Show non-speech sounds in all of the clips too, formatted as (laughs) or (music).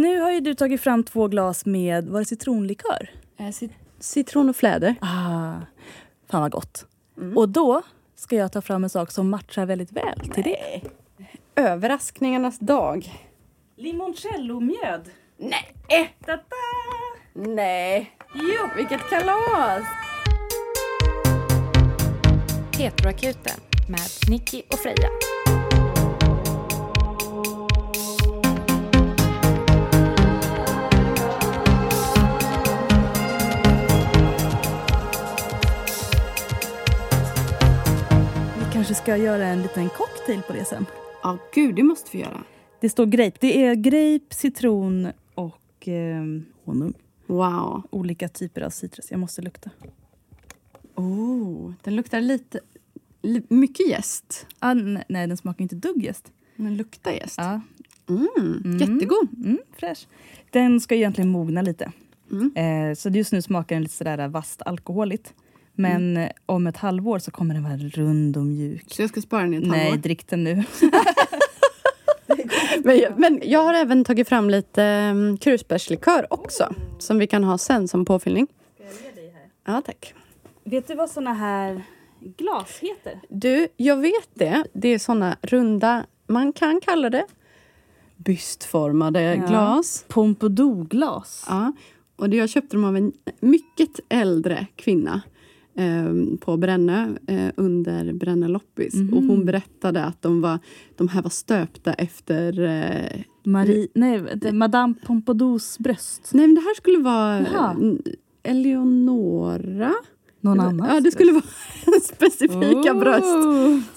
nu har ju du tagit fram två glas med, var det citronlikör? Eh, citron och fläder. Ah, fan vad gott. Mm. Och då ska jag ta fram en sak som matchar väldigt väl till det. Överraskningarnas dag. Limoncello-mjöd. Nej! Ta-da! Nej! Jo! Vilket kalas! Petroakuten med Nicky och Freja. Kanske ska göra en liten cocktail på det sen. Ja, gud, det måste vi göra. Det står grape. Det är grape, citron och eh, honung. Wow. Olika typer av citrus. Jag måste lukta. Oh, den luktar lite... Li, mycket jäst. Ah, nej, den smakar inte dugg jäst. Den luktar jäst. Ja. Mm, jättegod. Mm, fräsch. Den ska egentligen mogna lite. Mm. Eh, så just nu smakar den lite sådär vasst alkoholigt. Men Mm. om ett halvår så kommer den vara rund och mjuk. Så jag ska spara den i ett Nej, halvår. drick den nu. (laughs) Men, jag- men jag har även tagit fram lite um, krusbärslikör också. Som vi kan ha sen som påfyllning. Ja, tack. Vet du vad såna här glas heter? Du, jag vet det. Det är såna runda, man kan kalla det bystformade Ja. glas. Pompadourglas. Ja. Och det, jag köpte dem av en mycket äldre kvinna eh, på Brännö eh, under Brännö loppis. Mhm. Och hon berättade att de, var, de här var stöpta efter... Eh, Marie, nej, det- Madame Pompadours bröst. nej, men det här skulle vara Jaha. mm, Eleonora. Någon annan? Ja, det skulle vara (laughs) specifika bröst.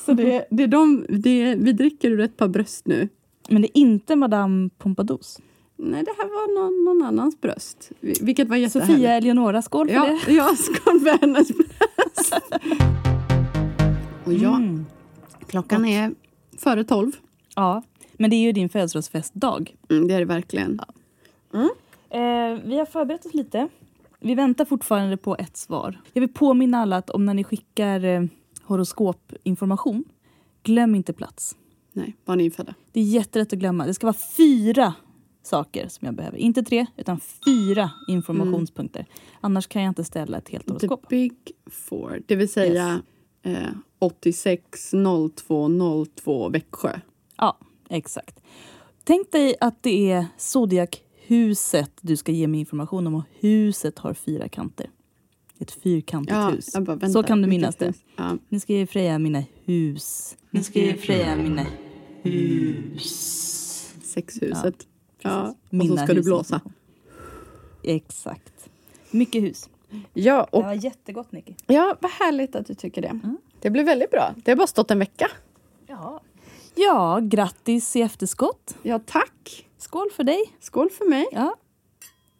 Så det, det är de, det, vi dricker ur ett par bröst nu. Men det är inte Madame Pompadours. Nej, det här var någon, någon annans bröst. Vilket var jättehärligt. Sofia Eleonora, skål för Ja, det. (laughs) ja skål för hennes bröst. Och ja, Mm. klockan är före tolv. Ja, men det är ju din födelsedagsfestdag. Mm, det är det verkligen. Eh, vi har förberett oss lite. Vi väntar fortfarande på ett svar. Jag vill påminna alla att om när ni skickar eh, horoskopinformation, glöm inte plats. Nej, var nyfödda. Det är jättelätt att glömma. Det ska vara fyra saker som jag behöver. Inte tre, utan fyra informationspunkter. Annars kan jag inte ställa ett helt The horoskop. big four, det vill säga eh, 86 02 02 Växjö. Ja, exakt. Tänk dig att det är zodiakhuset du ska ge mig information om och huset har fyra kanter. Ett fyrkantigt hus. jag bara, vänta, Så kan du minnas det. hus? Ja. Nu ska jag ge Freja mina hus. Nu ska jag ge Freja mina hus. Sexhuset. Ja, och så ska du blåsa. Exakt. Mycket hus. Ja, Det och, var jättegott, Nicky. ja, vad härligt att du tycker det. Mm. Det blir väldigt bra. Det har bara stått en vecka. Ja. ja, grattis i efterskott. Ja, tack. Skål för dig. Skål för mig. Ja.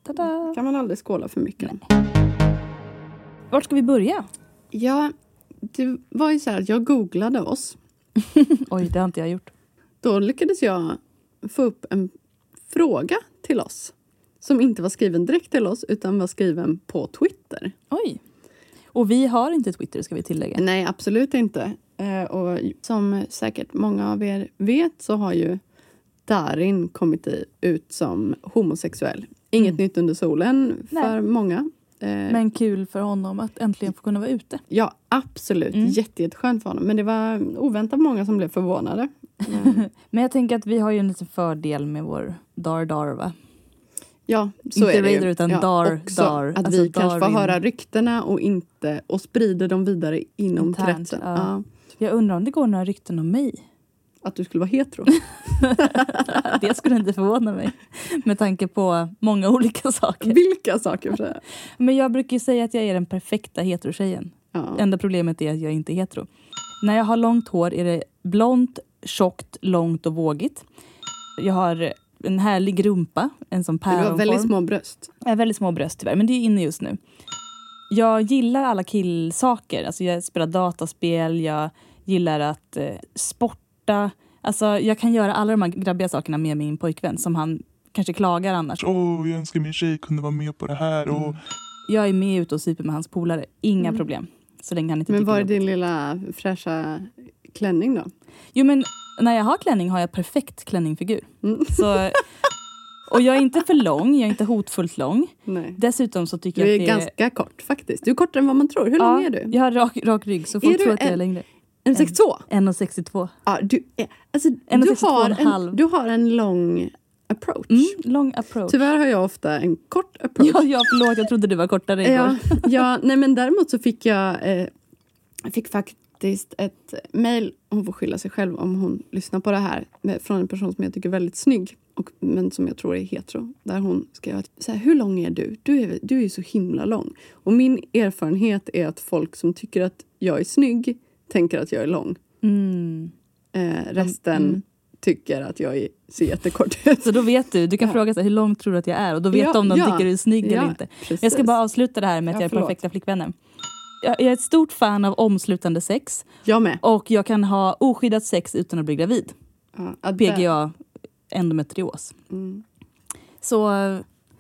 Tada. kan man aldrig skåla för mycket. Vart ska vi börja? Ja, det var ju så här att jag googlade oss. (laughs) Oj, det har inte jag gjort. Då lyckades jag få upp en fråga till oss. Som inte var skriven direkt till oss, utan var skriven på Twitter. Oj. Och vi har inte Twitter, ska vi tillägga. Nej, absolut inte. Eh, och som säkert många av er vet så har ju Darin kommit ut som homosexuell. Inget Mm. nytt under solen för Nej. många. Eh, Men kul för honom att äntligen få kunna vara ute. Ja, absolut. Mm. Jätte, jätteskönt för honom. Men det var oväntat många som blev förvånade. Eh, (laughs) Men jag tänker att vi har ju en liten fördel med vår Dar Dar, va? Ja, så Inte är det ju. Raider, utan Dar, också Dar. Att Alltså vi kanske får höra ryktena och inte och sprider dem vidare inom Internt, kretsen. ja. Ja. Jag undrar om det går några rykten om mig. Att du skulle vara hetero. (laughs) Det skulle inte förvåna mig. Med tanke på många olika saker. Vilka saker för? Men jag brukar säga att jag är den perfekta heterotjejen. Ja. Enda problemet är att jag inte är hetero. När jag har långt hår är det blont, tjockt, långt och vågigt. Jag har en härlig rumpa, en som Du har väldigt små bröst. Jag väldigt små bröst tyvärr, men det är inne just nu. Jag gillar alla killsaker. Alltså jag spelar dataspel, jag gillar att eh, sporta. Alltså jag kan göra alla de här grabbiga sakerna med min pojkvän som han kanske klagar annars. Åh, jag önskar min tjej kunde vara med på det här. Och Jag är med ute och super med hans polare. Inga Mm. problem. Så länge han inte Men var är är din lilla fräscha klänning då? Jo men när jag har klänning har jag perfekt klänningfigur. Mm. Så, (laughs) Och jag är inte för lång, jag är inte hotfullt lång. Nej. Dessutom så tycker Du jag är att det ganska kort faktiskt. Du är kortare än vad man tror. Hur lång är du? Jag har rak, rak rygg så folk Är tror att jag är längre. En 62? 1,62. Ja, du, alltså, du, 1,62 har en du har en lång approach. Mm, lång approach. Tyvärr har jag ofta en kort approach. Ja, ja, förlåt, jag trodde du var kortare igår. Ja, (laughs) ja, nej men däremot så fick jag, eh, fick faktiskt ett mejl, hon får skylla sig själv om hon lyssnar på det här, från en person som jag tycker är väldigt snygg, och, men som jag tror är hetero. Där hon skrev att, så här, hur lång är du? Du är, du är ju så himla lång. Och min erfarenhet är att folk som tycker att jag är snygg tänker att jag är lång. Mm. Eh, resten Mm. tycker att jag är, ser jättekort ut. Så då vet du, du kan Ja. fråga här, hur långt tror du att jag är? Och då vet Ja, du om de ja. tycker du är snygg eller inte. precis. Jag ska bara avsluta det här med att Ja, jag är förlåt. perfekta flickvännen. Jag är ett stort fan av omslutande sex Jag med. och jag kan ha oskyddat sex utan att bli gravid. Ja, att PGA, endometrios. Mm. Så,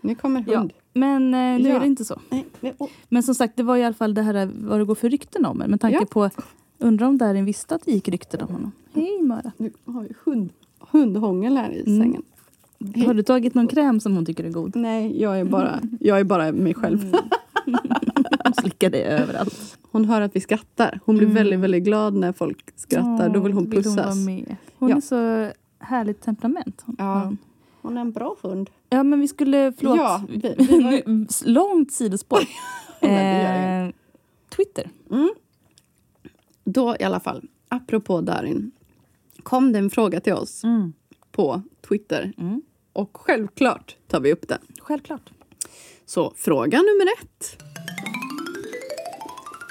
Nu kommer hund. men eh, nu Ja. är det inte så. Nej, men. Men som sagt, det var i alla fall det här vad det går för rykten om Med tanke Ja. på, undrar om Darin visste att det gick rykten om honom. Hej Mara. Nu har vi hund, hundhångel här i Mm. sängen. Hej. Har du tagit någon kräm som hon tycker är god? Nej, jag är bara, jag är bara mig själv. Mm. Hon slickar dig överallt. Hon hör att vi skrattar. Hon blir Mm. väldigt, väldigt glad när folk skrattar. Då vill hon Vill pussas. vara med. Hon Ja. är så härligt temperament. Hon- Ja. hon- Hon är en bra hund. ja men vi skulle, förlåt. Ja, vi- vi var- (laughs) Långt sidospår. (laughs) Eh, Twitter. Då i alla fall, apropå Darin, kom det en fråga till oss på Twitter. Mm. Och självklart tar vi upp den. Självklart. Så fråga nummer ett.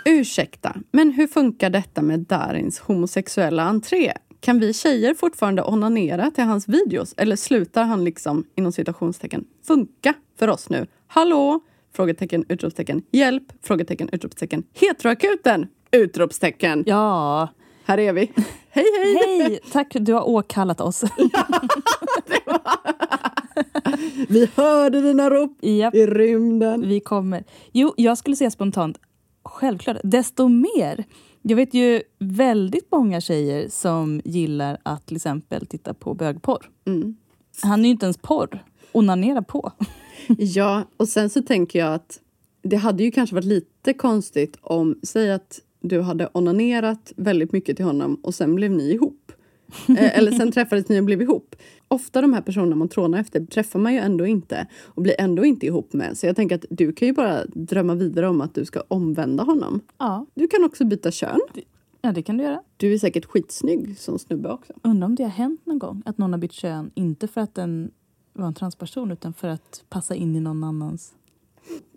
Ursäkta, men hur funkar detta med Darins homosexuella entré? Kan vi tjejer fortfarande onanera till hans videos eller slutar han liksom inom citationstecken funka för oss nu? Hallå? Frågetecken, utropstecken. Hjälp? Frågetecken, utropstecken. Heteroakuten? Utropstecken. Ja. Här är vi. (laughs) Hej, hej! Hej! (laughs) Tack, du har åkallat oss. (laughs) Vi hörde dina rop Japp, i rymden. vi kommer. Jo, jag skulle säga spontant, självklart, desto mer. Jag vet ju väldigt många tjejer som gillar att till exempel titta på bögporr. Mm. Han är ju inte ens porr. Onanera på. (laughs) Ja, och sen så tänker jag att det hade ju kanske varit lite konstigt om, säg att du hade onanerat väldigt mycket till honom och sen blev ni ihop. Eh, Eller sen träffades ni och blev ihop. Ofta de här personerna man trånar efter träffar man ju ändå inte och blir ändå inte ihop med. Så jag tänker att du kan ju bara drömma vidare om att du ska omvända honom. Ja, Du kan också byta kön. ja det kan du göra. Du är säkert skitsnygg som snubbe också. Undrar om det har hänt någon gång att någon har bytt kön, inte för att den var en transperson utan för att passa in i någon annans.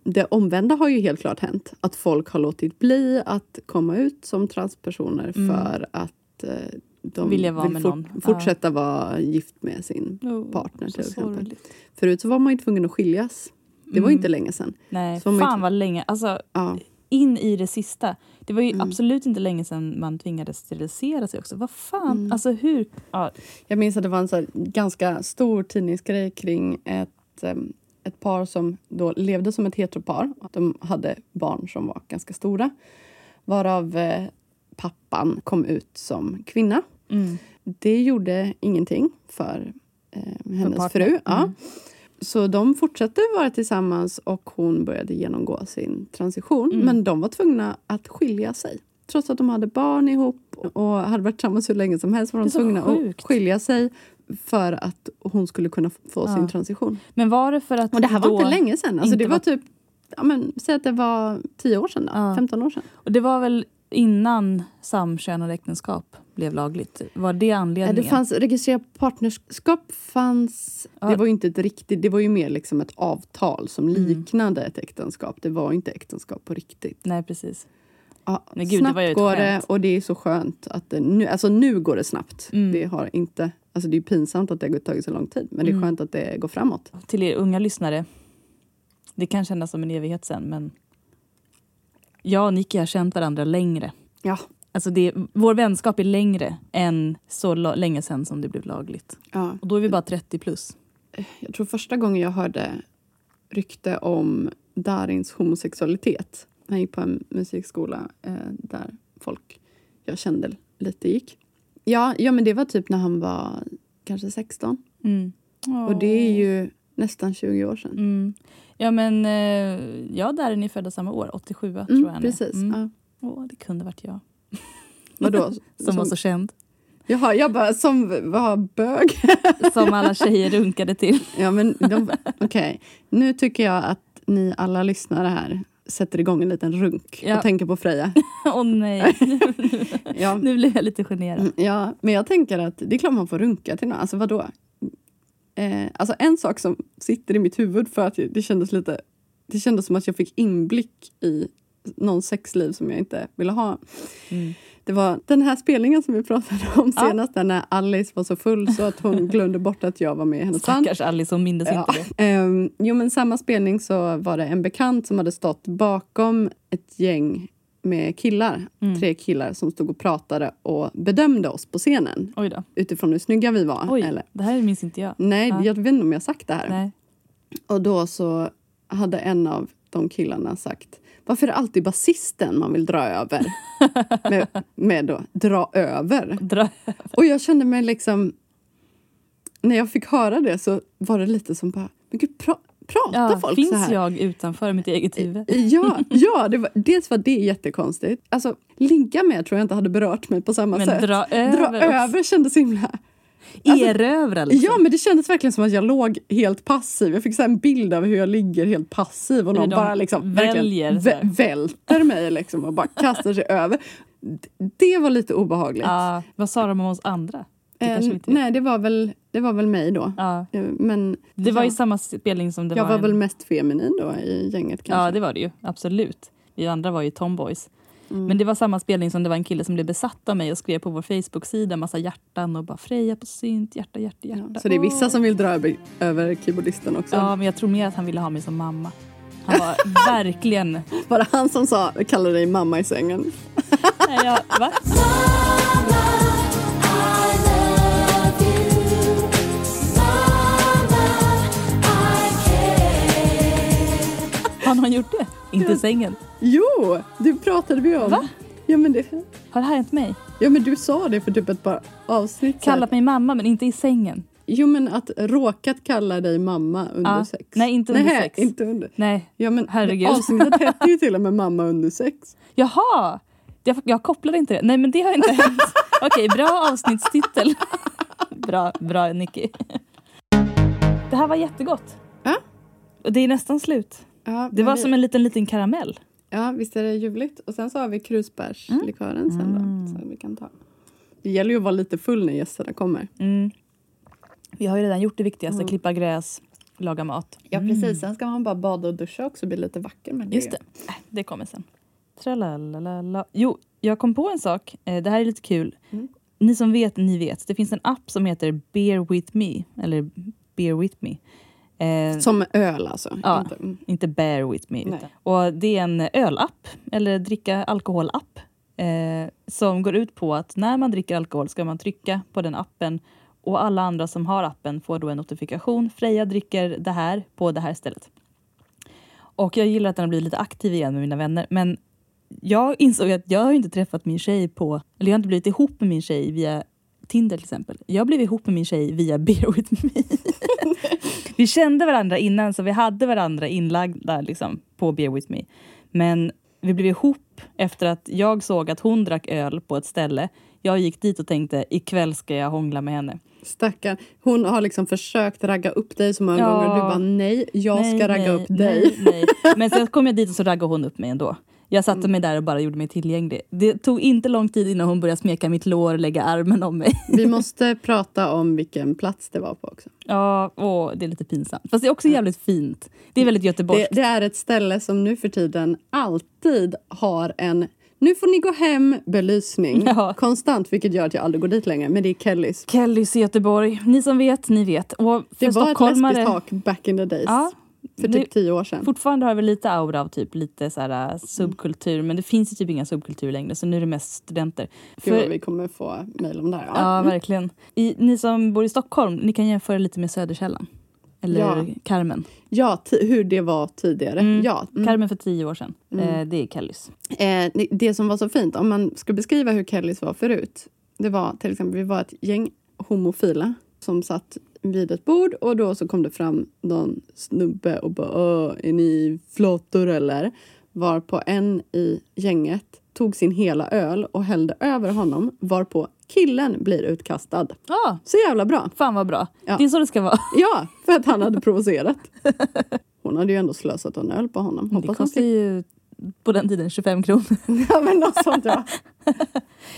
Det omvända har ju helt klart hänt. Att folk har låtit bli att komma ut som transpersoner Mm. för att eh, de vara vill med fort- fortsätta vara gift med sin partner så till exempel. sorgligt. Förut så var man ju tvungen att skiljas. Det var Mm. inte länge sedan. Nej, fan inte- vad länge. Alltså, Ja. In i det sista. Det var ju Mm. absolut inte länge sedan man tvingades sterilisera sig också. Vad fan, Mm. alltså hur? Ja, Jag minns att det var en så ganska stor tidningsgrej kring ett, em, ett par som då levde som ett heteropar. De hade barn som var ganska stora. Varav eh, pappan kom ut som kvinna. mm. Det gjorde ingenting för eh, hennes partner. fru. Ja. Mm. Så de fortsatte vara tillsammans och hon började genomgå sin transition. Mm. Men de var tvungna att skilja sig. Trots att de hade barn ihop och hade varit tillsammans hur länge som helst var de tvungna sjukt. att skilja sig för att hon skulle kunna få Ja. sin transition. Men var det för att Och det här var inte länge sedan. Alltså det var var- typ, ja, men, säg att det var 10 år sedan då, Ja. 15 år sedan. Och det var väl innan samkönade äktenskap blev lagligt? Var det anledningen? Det fanns registrerat partnerskap fanns. Ja. Det var ju inte ett riktigt, det var ju mer liksom ett avtal som Mm. liknade ett äktenskap. Det var inte äktenskap på riktigt. Nej, precis. Ja, Nej, gud, det snabbt ett går det och det är så skönt att det nu, alltså nu går det snabbt. Mm. Det har inte, alltså det är pinsamt att det har tagit så lång tid men det är Mm. skönt att det går framåt. Till er unga lyssnare. Det kan kännas som en evighet sen, men jag och Nicky har känt varandra längre. Ja. Alltså det, vår vänskap är längre än så länge sen som det blev lagligt. Ja. Och då är vi bara 30 plus. Jag tror första gången jag hörde rykte om Darins homosexualitet. Han gick på en musikskola eh, där folk jag kände lite gick. Ja, ja, men det var typ när han var kanske 16. Mm. Och det är ju nästan 20 år sedan. Mm. Ja, men eh, ja, där är ni födda samma år. 87 tror Mm, jag han är. precis. Mm. Ja. Åh, det kunde varit jag. Vadå? (laughs) Som var så känd. Jaha, jag bara som var bög. (laughs) Som alla tjejer runkade till. ja, men okej. Nu tycker jag att ni alla lyssnare här sätter igång en liten runk Ja. och tänker på Freja. (laughs) Åh nej, Ja, nu blev jag lite generad. Mm, Ja, men jag tänker att det är klart man får runka till någon. Alltså vadå? Eh, alltså en sak som sitter i mitt huvud för att det kändes lite... Det kändes som att jag fick inblick i någons sexliv som jag inte ville ha. Mm. Det var den här spelningen som vi pratade om Ja. senast, där när Alice var så full så att hon (laughs) glömde bort att jag var med i hennes band. Stackars Alice, hon mindes Ja. inte det. Ehm, jo, men samma spelning så var det en bekant som hade stått bakom ett gäng med killar. Mm. Tre killar som stod och pratade och bedömde oss på scenen Oj då. utifrån hur snygga vi var. Oj, Eller, det här minns inte jag. nej, Ja. jag vet inte om jag sagt det här. Nej. Och då så hade en av de killarna sagt varför är det alltid basisten man vill dra över? (laughs) med, med då, dra över. Dra. Och jag kände mig liksom... När jag fick höra det så var det lite som bara, men gud, pra, pratar Ja, folk finns så här? jag utanför mitt eget huvud? Ja, ja det var, dels var det jättekonstigt. Alltså, ligga med tror jag inte hade berört mig på samma Men sätt. dra över dra över kändes himla... Alltså, Erövra liksom. Ja, men det kändes verkligen som att jag låg helt passiv. Jag fick så en bild av hur jag ligger helt passiv och någon de bara liksom väljer verkligen välter mig liksom och bara kastar sig över. Det var lite obehagligt. Ja, vad sa de om oss andra? Det Eh, nej, det var, väl, det var väl mig då. Ja, Eh, Men det var ju samma spelning som det jag var, var en... väl mest feminin då i gänget kanske. Ja, det var det ju. Absolut. Vi andra var ju tomboys. Mm. Men det var samma spelning som det var en kille som blev besatt av mig och skrev på vår Facebook-sida massa hjärtan och bara Freja på synt, hjärta, hjärta, hjärta. Ja, så det är vissa Åh. som vill dra över, över keyboardisten också. Ja, men jag tror mer att han ville ha mig som mamma. Han var (laughs) verkligen... Var det han som sa, kallade dig mamma i sängen? (laughs) Nej, jag, va? Har någon gjort det? Inte sängen. Jo, det pratade vi om. Va? Ja men, det, Har det här hänt mig? ja men du sa det för typ ett par avsnitt. Kallat mig mamma men inte i sängen. Jo men att råkat kalla dig mamma under Ja. sex. Nej, inte under Nej, sex. inte under. Nej. Ja men Herregud. avsnittet (laughs) hette ju till och med mamma under sex. Jaha! Jag, jag kopplade inte det. Nej men det har inte hänt. (laughs) Okej, bra avsnittstitel. (laughs) bra, bra Nicky. Det här var jättegott. Ja. Det är nästan slut. Ja, Det var vi, som en liten, liten karamell. Ja visst är det ljuvligt. Och sen så har vi krusbärslikören sen Mm. då. Så vi kan ta. Det gäller ju att vara lite full när gästerna kommer. Mm. Vi har ju redan gjort det viktigaste, Mm. klippa gräs, laga mat. Ja precis, sen ska man bara bada och duscha också och bli lite vacker med det. Just det, Äh, det kommer sen. Tralalala. Jo, jag kom på en sak. Eh, Det här är lite kul. Mm. Ni som vet, ni vet. Det finns en app som heter Beer with me. Eller Beer with me. Eh, Som öl alltså. Ja. Inte, mm. Inte bear with me. Utan. Och det är en ölapp, eller dricka alkoholapp. Eh, som går ut på att när man dricker alkohol ska man trycka på den appen och alla andra som har appen får då en notifikation. Freja dricker det här på det här stället. Och jag gillar att den har blivit lite aktiv igen med mina vänner. Men jag insåg att jag har inte träffat min tjej på... Eller jag har inte blivit ihop med min tjej via Tinder till exempel. Jag blev ihop med min tjej via Beer with me. (laughs) vi kände varandra innan så vi hade varandra inlagda liksom, på Beer with me. Men vi blev ihop efter att jag såg att hon drack öl på ett ställe. Jag gick dit och tänkte ikväll ska jag hångla med henne. Stackarn. Hon har liksom försökt ragga upp dig så många Ja. gånger och du bara nej, jag Nej, ska ragga nej, upp dig. Nej, nej. Men sen kom jag dit och så raggade hon upp mig ändå. Jag satte mig där och bara gjorde mig tillgänglig. Det tog inte lång tid innan hon började smeka mitt lår och lägga armen om mig. Vi (laughs) måste prata om vilken plats det var på också. Ja, åh, det är lite pinsamt. Fast det är också jävligt fint. Det är väldigt Det, göteborgskt. det är ett ställe som nu för tiden alltid har en nu får ni gå hem belysning (laughs) Ja. konstant vilket gör att jag aldrig går dit längre. Men det är Kellys. Kellys i Göteborg. Ni som vet, ni vet. Och Det var ett lesbiskt tak back in the days. Ja, för typ tio år sedan. Fortfarande har vi lite aura av typ lite så här, äh, subkultur, men det finns ju typ inga subkulturer längre så nu är det mest studenter. Gud För, vi kommer få mejl om det här. ja, Mm. verkligen. I, ni som bor i Stockholm, ni kan jämföra lite med Söderkällan. Eller Ja. Carmen. ja hur det var tidigare. Mm. Ja. Mm. Carmen för tio år sedan. Mm. Eh, det är Kellys. Eh, det- det som var så fint, om man ska beskriva hur Kellys var förut. Det var till exempel, vi var ett gäng homofila som satt vid ett bord och då så kom det fram någon snubbe och bara är ni flator eller? Varpå en i gänget tog sin hela öl och hällde över honom varpå killen blir utkastad. Ja, Så jävla bra! fan vad bra. Ja. Det är så det ska vara. (laughs) Ja, för att han hade provocerat. Hon hade ju ändå slösat en öl på honom. Det Hoppas han kostar ju på den tiden 25 kronor. (laughs) Ja, men något sånt ja.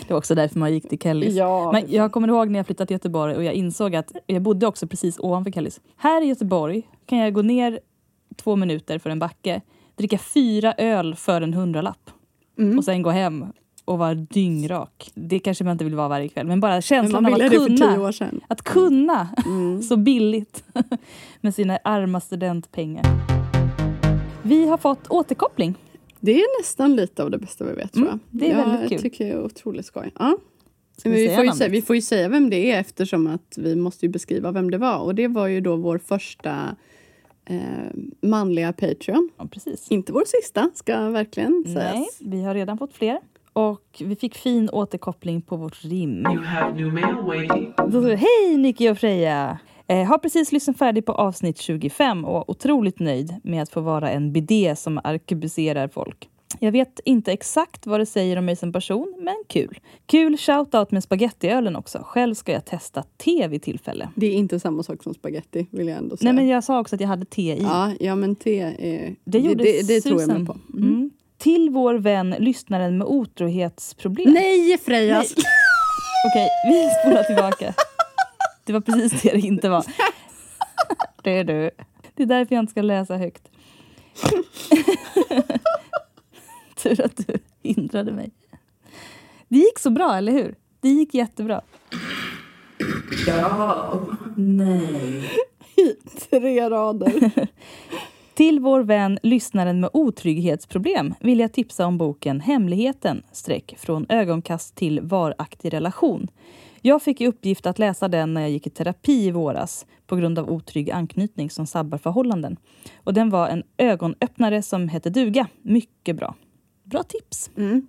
Det var också därför man gick till Kellys. ja Men jag kommer ihåg när jag flyttade till Göteborg och jag insåg att jag bodde också precis ovanför Kellys. Här i Göteborg kan jag gå ner två minuter för en backe, dricka fyra öl för en hundralapp Mm. och sen gå hem och vara dyngrak. Det kanske man inte vill vara varje kväll, men bara Men känslan man av att kunna. Att kunna Mm. (laughs) så billigt (laughs) med sina arma studentpengar. Vi har fått återkoppling. Det är nästan lite av det bästa vi vet tror jag. Mm, det är jag väldigt kul. tycker det är otroligt skoj. Ja. Men vi vi, får ju säga, vi får ju säga vem det är eftersom att vi måste ju beskriva vem det var. Och det var ju då vår första eh, manliga Patreon. Ja, precis. Inte vår sista, ska verkligen sägas. Nej, vi har redan fått fler. Och vi fick fin återkoppling på vårt rim. You have new mail waiting. Då står det, Hej Nicky och Freja! Eh, har precis lyssnat färdigt på avsnitt 25 och var otroligt nöjd med att få vara en bidé som arkebuserar folk. Jag vet inte exakt vad det säger om mig som person, men kul. Kul shoutout med spagettiölen också. Själv ska jag testa te vid tillfälle. Det är inte samma sak som spaghetti vill jag ändå säga. Nej, men jag sa också att jag hade te i. ja, ja, men te är... det gjorde det, det tror jag med på. Mm. Till vår vän lyssnaren med otrohetsproblem. Nej Freja! Nej. Okej, vi spolar tillbaka. (laughs) Det var precis det det inte var. (laughs) Det är du. Det är därför jag inte ska läsa högt. (laughs) Tur att du hindrade mig. Det gick så bra, eller hur? Det gick jättebra. Ja. Nej. Tre rader. (laughs) Till vår vän lyssnaren med otrygghetsproblem vill jag tipsa om boken Hemligheten streck från ögonkast till varaktig relation. Jag fick i uppgift att läsa den när jag gick i terapi i våras på grund av otrygg anknytning som sabbar förhållanden. Och den var en ögonöppnare som hette duga. Mycket bra. Bra tips. Mm.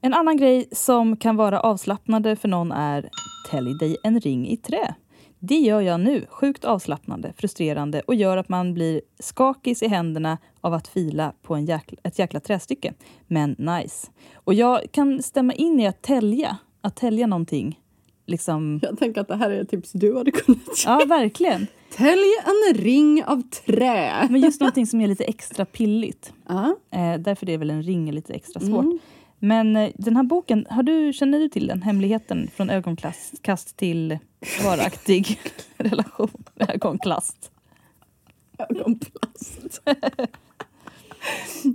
En annan grej som kan vara avslappnande för någon är Tälj dig en ring i trä. Det gör jag nu. Sjukt avslappnande, frustrerande och gör att man blir skakig i händerna av att fila på en jäkla, ett jäkla trästycke. Men nice. Och jag kan stämma in i att tälja. Att tälja någonting. Liksom... Jag tänker att det här är ett tips du hade kunnat göra. Ja, verkligen. Tälj en ring av trä. Men just någonting som är lite extra pilligt. Ja. Eh, därför är väl en ring lite extra svårt. Mm. Men eh, den här boken, har du, känner du till den? Hemligheten från ögonkast till varaktig (laughs) relation. Ögonklast. Ögonplast. (laughs)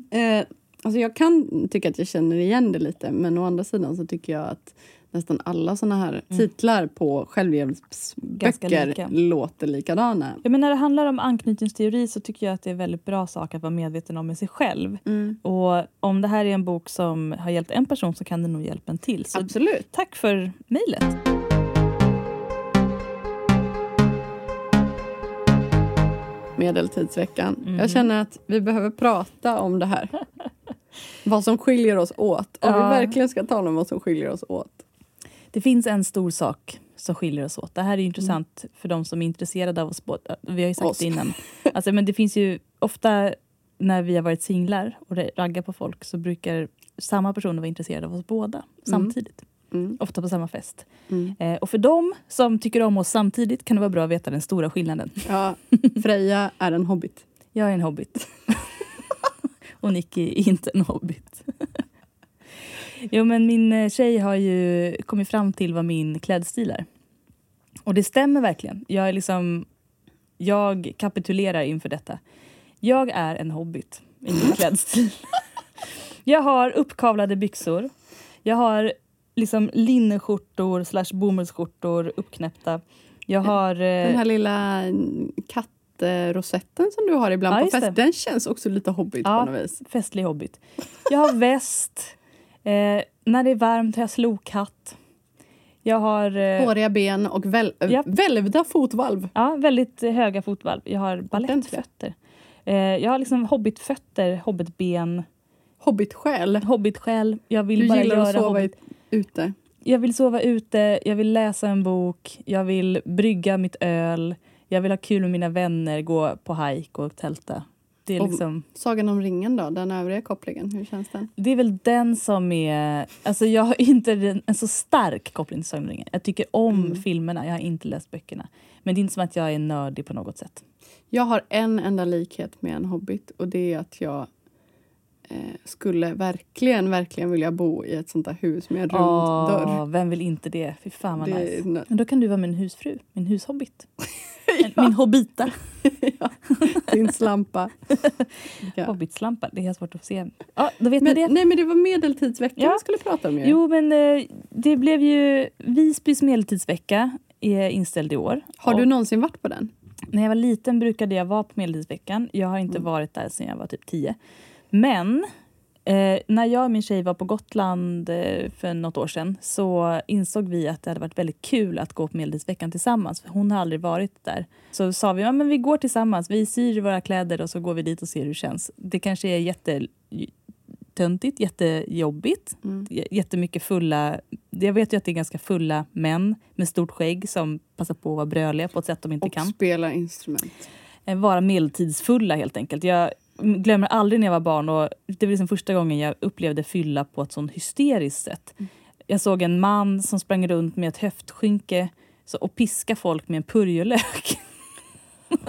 eh, alltså jag kan tycka att jag känner igen det lite men å andra sidan så tycker jag att nästan alla såna här titlar på självhjälpsböcker lika. låter likadana. Ja, men när det handlar om anknytningsteori så tycker jag att det är en väldigt bra sak att vara medveten om med sig själv. Och om det här är en bok som har hjälpt en person så kan det nog hjälpa en till. Så Absolut. tack för mejlet. Medeltidsveckan. Mhm. Jag känner att vi behöver prata om det här. (laughs) vad som skiljer oss åt. Om vi Ja. verkligen ska tala om vad som skiljer oss åt. Det finns en stor sak som skiljer oss åt. Det här är ju intressant för de som är intresserade av oss båda. Vi har ju sagt Oss. det innan. Alltså, men det finns ju ofta när vi har varit singlar och raggar på folk så brukar samma personer vara intresserade av oss båda samtidigt. Mm. Ofta på samma fest. Mm. Eh, och för dem som tycker om oss samtidigt kan det vara bra att veta den stora skillnaden. Ja, Freja är en hobbit. Jag är en hobbit. (laughs) och Nicky är inte en hobbit. (laughs) jo, men min eh, tjej har ju kommit fram till vad min klädstil är. Och det stämmer verkligen. Jag är liksom... Jag kapitulerar inför detta. Jag är en hobbit i min (laughs) klädstil. jag har uppkavlade byxor. Jag har liksom linneskjortor slash bomullsskjortor uppknäppta. Jag har... eh, Den här lilla kattrosetten som du har ibland Ja, på fest, det. den känns också lite hobbit Ja. på något vis. festlig hobbit. Jag har (laughs) väst. Eh, när det är varmt har jag slokhatt. Jag har eh, Håriga ben och väl, äh, Japp. välvda fotvalv. ja, väldigt eh, höga fotvalv. Jag har balettfötter. Eh, jag har liksom hobbitfötter, hobbitben, Hobbitsjäl. hobbitsjäl. Jag vill Du bara gillar göra att sova hobbit. ute. jag vill sova ute, jag vill läsa en bok, jag vill brygga mitt öl, jag vill ha kul med mina vänner, gå på hike och tälta. Det är, Och- liksom, Sagan om ringen då, den övriga kopplingen, hur känns den? det är väl den som är... Alltså jag har inte en, så stark koppling till Sagan om ringen. Jag tycker om Mm. filmerna, jag har inte läst böckerna. Men det är inte som att jag är nördig på något sätt. Jag har en enda likhet med en hobbit och det är att jag eh, skulle verkligen, verkligen vilja bo i ett sånt där hus med en rund Åh, dörr. Vem vill inte det? Fy fan vad Det nice. Men då kan du vara min husfru, min hushobbit. (laughs) (laughs) Min hobbita. (laughs) Din slampa. (laughs) Ja. Hobbitslampa, det är svårt att se. Ja, då vet Men, det. nej, men det var medeltidsveckan Ja. vi skulle prata om ju. Jo, men eh, det blev ju Visbys medeltidsvecka är inställd i år. Har du någonsin varit på den? När jag var liten brukade jag vara på medeltidsveckan. Jag har inte Mm. varit där sedan jag var typ tio. Men eh, när jag och min tjej var på Gotland eh, för något år sedan så insåg vi att det hade varit väldigt kul att gå på medeltidsveckan tillsammans. För hon har aldrig varit där. Så sa vi ja, men vi går tillsammans. Vi syr våra kläder och så går vi dit och ser hur det känns. Det kanske är jättetöntigt, jättejobbigt. Mm. Jättemycket fulla... Jag vet ju att det är ganska fulla män med stort skägg som passar på att vara bröliga på ett sätt de inte Och kan spela instrument. eh, vara medeltidsfulla helt enkelt. Jag glömmer aldrig när jag var barn och det var liksom första gången jag upplevde fylla på ett sånt hysteriskt sätt. Jag såg en man som sprang runt med ett höftskynke så, och piska folk med en purjolök. (laughs)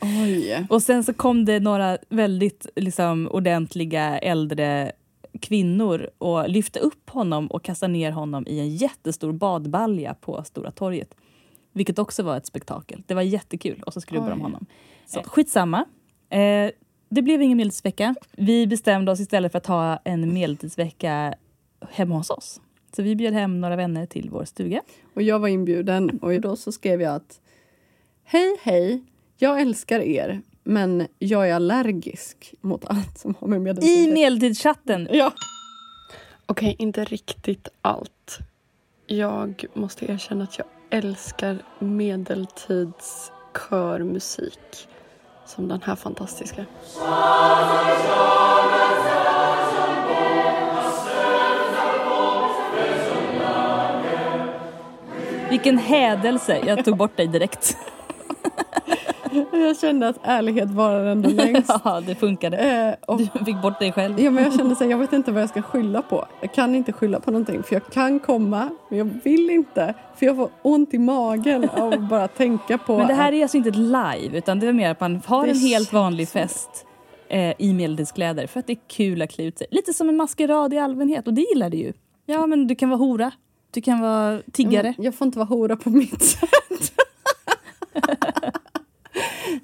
Oj. Och sen så kom det några väldigt liksom, ordentliga äldre kvinnor och lyfte upp honom och kastade ner honom i en jättestor badbalja på Stora torget. Vilket också var ett spektakel. Det var jättekul. Och så skrubbade de honom. Så, skitsamma. Eh, det blev ingen medeltidsvecka. Vi bestämde oss istället för att ha en medeltidsvecka hemma hos oss. Så vi bjöd hem några vänner till vår stuga. Och jag var inbjuden och då så skrev jag att Hej hej, jag älskar er men jag är allergisk mot allt som har med I medeltiden medeltidschatten! Ja. Okej, inte riktigt allt. Jag måste erkänna att jag älskar medeltids körmusik. Som den här fantastiska. Vilken hädelse! Jag tog bort dig direkt. Jag kände att ärlighet varar ändå längst. (laughs) ja, det funkade. Eh, och, Du fick bort dig själv. ja, men jag kände så här, jag vet inte vad jag ska skylla på. Jag kan inte skylla på någonting för jag kan komma men jag vill inte. För jag får ont i magen av att bara tänka på Men det här att- är alltså inte ett live, utan det är mer att man har Det en helt vanlig fest eh, i medeltidskläder för att det är kul att klä ut sig. Lite som en maskerad i allmänhet och det gillar du ju. Ja, men du kan vara hora, du kan vara tiggare. Jag får inte vara hora på mitt sätt. (laughs)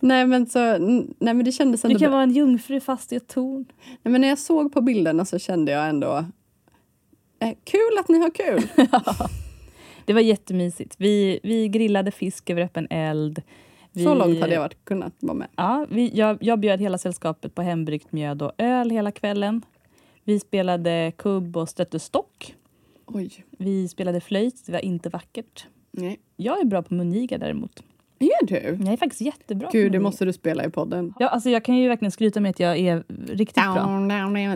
nej, men så, nej men det kändes ändå Du kan bra. vara en jungfru fast i ett torn. Nej, men när jag såg på bilderna så kände jag ändå eh, kul att ni har kul. (laughs) Det var jättemysigt. Vi, vi grillade fisk över öppen eld. Vi, Så långt hade jag varit kunnat vara med. Ja, vi, jag, jag bjöd hela sällskapet på hembryggt mjöd och öl hela kvällen. Vi spelade kubb och stötte stock. Oj. Vi spelade flöjt, det var inte vackert. Nej. Jag är bra på mungiga däremot. Är du? Jag är faktiskt jättebra Gud, det måste du spela i podden. Ja, alltså jag kan ju verkligen skryta med att jag är riktigt bra.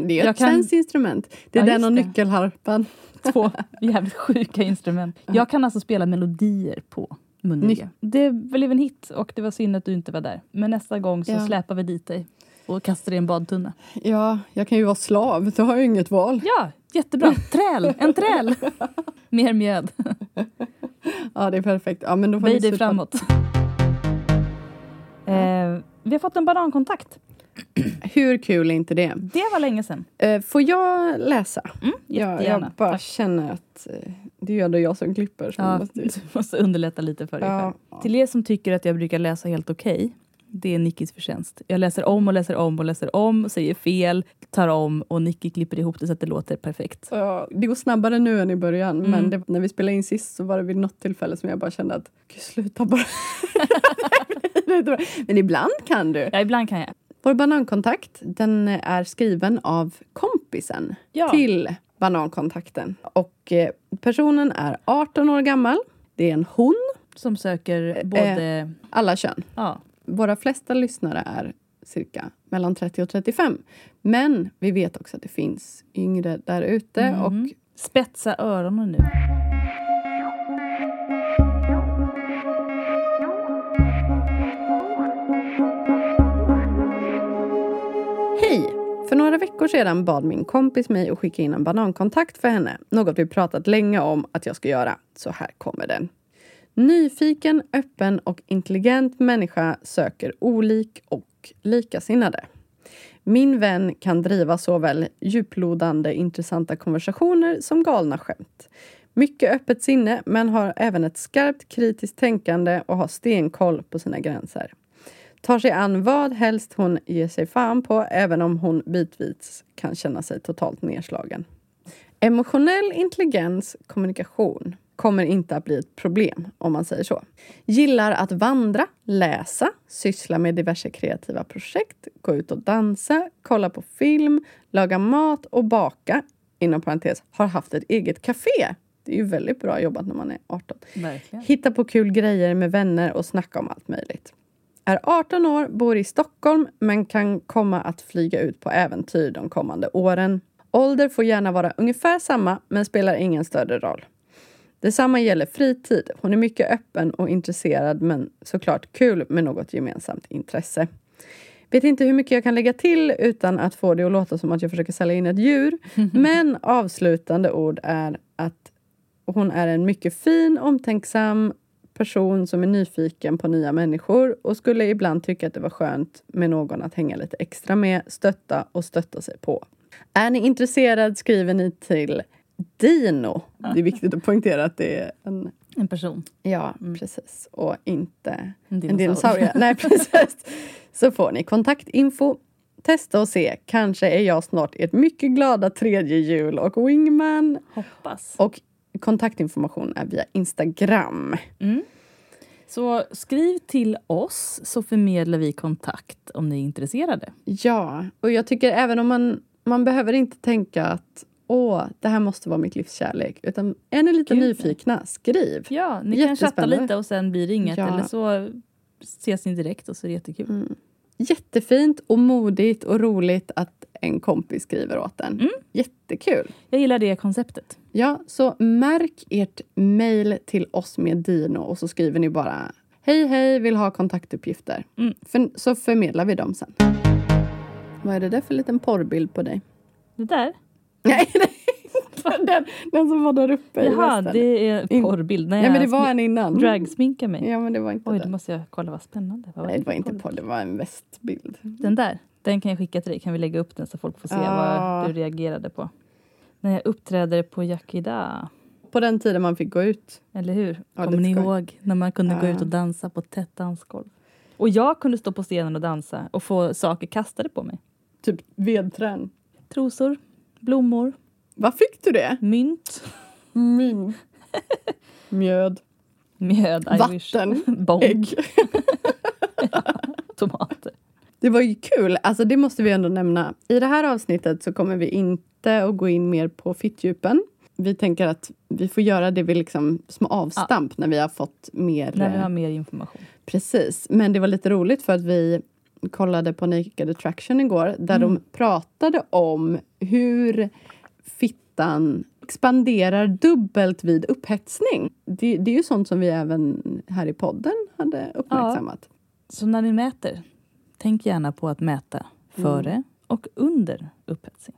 Det är ett kan- svenskt instrument. Det är Ja, den och nyckelharpan. (laughs) Två jävligt sjuka instrument. Jag kan alltså spela melodier på mungiga. Det blev en hit och det var synd att du inte var där. Men nästa gång så Ja. släpar vi dit dig och kastar dig i en badtunna. Ja, jag kan ju vara slav. Då har jag ju inget val. Ja, jättebra. Träl, en träl. (laughs) Mer mjöd. Ja, det är perfekt. Ja, men då får Böj dig framåt. Eh, vi har fått en banankontakt. (clears throat) Hur kul är inte det? Det var länge sedan. Eh, får jag läsa? Mm, Ja, jättegärna. jag bara Tack. känner att eh, det är ju ändå jag som klipper. Så Ja, måste... du måste underlätta lite för dig Ja. själv. Till er som tycker att jag brukar läsa helt okej, det är Nickis förtjänst. Jag läser om och läser om och läser om, säger fel, tar om och Nicky klipper ihop det så att det låter perfekt. Ja, det går snabbare nu än i början. Mm. Men det, när vi spelade in sist så var det vid något tillfälle som jag bara kände att Gud, sluta bara. (laughs) (laughs) men ibland kan du. Ja, ibland kan jag. Vår banankontakt den är skriven av kompisen Ja. till banankontakten. Och eh, personen är 18 år gammal. Det är en hon, Som Eh, söker både... alla kön. ja. Våra flesta lyssnare är cirka mellan 30 och 35. Men vi vet också att det finns yngre där ute. Mhm. Och Spetsa öronen nu. För några veckor sedan bad min kompis mig att skicka in en banankontakt för henne. Något vi pratat länge om att jag ska göra. Så här kommer den. Nyfiken, öppen och intelligent människa söker olik och likasinnade. Min vän kan driva såväl djuplodande intressanta konversationer som galna skämt. Mycket öppet sinne, men har även ett skarpt kritiskt tänkande och har stenkoll på sina gränser. Tar sig an vad helst hon ger sig fan på, även om hon bitvis kan känna sig totalt nedslagen. Emotionell intelligens, kommunikation, kommer inte att bli ett problem om man säger så. Gillar att vandra, läsa, syssla med diverse kreativa projekt, gå ut och dansa, kolla på film, laga mat och baka. Inom parentes, har haft ett eget café. Det är ju väldigt bra jobbat när man är 18. Verkligen. Hitta på kul grejer med vänner och snacka om allt möjligt. Är 18 år, bor i Stockholm men kan komma att flyga ut på äventyr de kommande åren. Ålder får gärna vara ungefär samma men spelar ingen större roll. Detsamma gäller fritid. Hon är mycket öppen och intresserad men såklart kul med något gemensamt intresse. Vet inte hur mycket jag kan lägga till utan att få det att låta som att jag försöker sälja in ett djur. (laughs) Men avslutande ord är att hon är en mycket fin, omtänksam person som är nyfiken på nya människor och skulle ibland tycka att det var skönt med någon att hänga lite extra med, stötta och stötta sig på. Är ni intresserad skriver ni till Dino. Det är viktigt att poängtera att det är en En person. Ja, precis. Och inte En en dinosaurie. dinosaurie. (laughs) Nej, precis. Så får ni kontaktinfo. Testa och se. Kanske är jag snart ert mycket glada tredje jul och wingman. Hoppas. Och kontaktinformation är via Instagram. Så skriv till oss så förmedlar vi kontakt om ni är intresserade. Ja, och jag tycker även om man, man behöver inte tänka att åh, det här måste vara mitt livs kärlek. Utan är ni lite Gud, nyfikna, skriv. Ja, ni kan chatta lite och sen blir det inget. Ja. Eller så ses ni direkt och så är det jättekul. Jättefint och modigt och roligt att en kompis skriver åt en. Mm. Jättekul. Jag gillar det konceptet. Ja, så märk ert mejl till oss med Dino och så skriver ni bara Hej, hej, vill ha kontaktuppgifter. Mm. För, så förmedlar vi dem sen. Vad är det där för liten porrbild på dig? Det där? (laughs) Nej, nej, den, den som var där uppe i Jaha, västen. det är In- porrbild. Nej, Nej, men det var en innan. Dragsminkar mig. Ja, men det var inte Oj, den. då måste jag kolla vad spännande. Vad var Nej, det var inte porr, det var en västbild. Den där, den kan jag skicka till dig. Kan vi lägga upp den så folk får se Ah. vad du reagerade på. När jag uppträder på Yakida. På den tiden man fick gå ut. Eller hur? Ja, Kommer ni skoj. ihåg när man kunde gå Ja. ut och dansa på tätt dansgolv? Och jag kunde stå på scenen och dansa och få saker kastade på mig. Typ vedträn. Trosor, blommor, Vad fick du det? mynt, Min. (laughs) Mjöd. mjöd, I. Vatten. (laughs) Ägg. (laughs) tomater. Det var ju kul. Alltså det måste vi ändå nämna. I det här avsnittet så kommer vi inte att gå in mer på fittdjupen. Vi tänker att vi får göra det vid liksom små avstamp när vi har fått mer... När vi eh, har mer information. Precis. Men det var lite roligt för att vi kollade på Naked Attraction igår där Mm. de pratade om hur fittan expanderar dubbelt vid upphetsning. Det, det är ju sånt som vi även här i podden hade uppmärksammat. Så när ni mäter, tänk gärna på att mäta före och under upphetsning.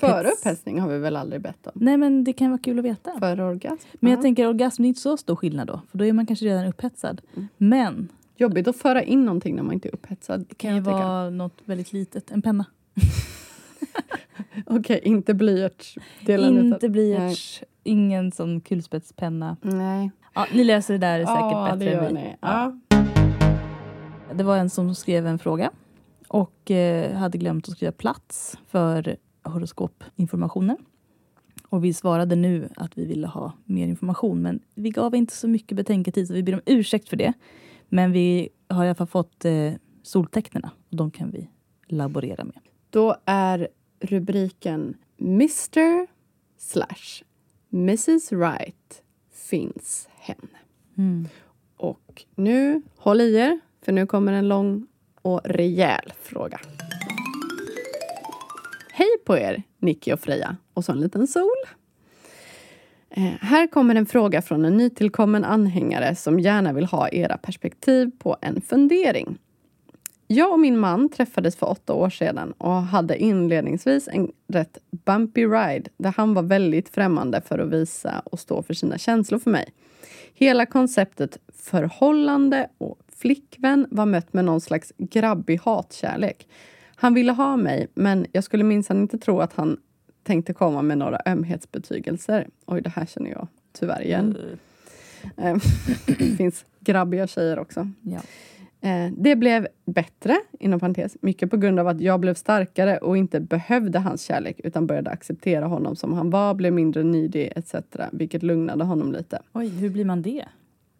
Före Upphets- upphetsning har vi väl aldrig bett om. Nej men det kan vara kul att veta. Före orgasm. Men Ja. jag tänker orgasm, det är inte så stor skillnad då. För då är man kanske redan upphetsad. Men Jobbigt att föra in någonting när man inte är upphetsad. det kan ju vara något väldigt litet. En penna. (laughs) Okej, inte blyertsdelen. utan- Inte blyerts, ingen sån kulspetspenna. Nej. Ja, ni läser det där säkert Ja, det bättre gör än vi. Ja. Det var en som skrev en fråga och eh, hade glömt att skriva plats för horoskopinformationen. Och vi svarade nu att vi ville ha mer information men vi gav inte så mycket betänketid så vi ber om ursäkt för det. Men vi har i alla fall fått eh, soltecknena och de kan vi laborera med. Då är rubriken Mr slash Mrs Right finns hen. Mm. Och nu, håll i er, för nu kommer en lång och rejäl fråga. Hej på er, Nicky och Freja. Och så en liten sol. Eh, här kommer en fråga från en nytillkommen anhängare som gärna vill ha era perspektiv på en fundering. Jag och min man träffades för åtta år sedan och hade inledningsvis en rätt bumpy ride där han var väldigt främmande för att visa och stå för sina känslor för mig. Hela konceptet förhållande och flickvän var mött med någon slags grabbig hatkärlek. Han ville ha mig, men jag skulle minsann inte tro att han tänkte komma med några ömhetsbetygelser. Oj, det här känner jag tyvärr igen. Eh, (clears throat) Det finns grabbiga tjejer också. Ja. Eh, Det blev bättre, inom parentes, mycket på grund av att jag blev starkare och inte behövde hans kärlek utan började acceptera honom som han var, blev mindre nydig etc. Vilket lugnade honom lite. Oj, hur blir man det?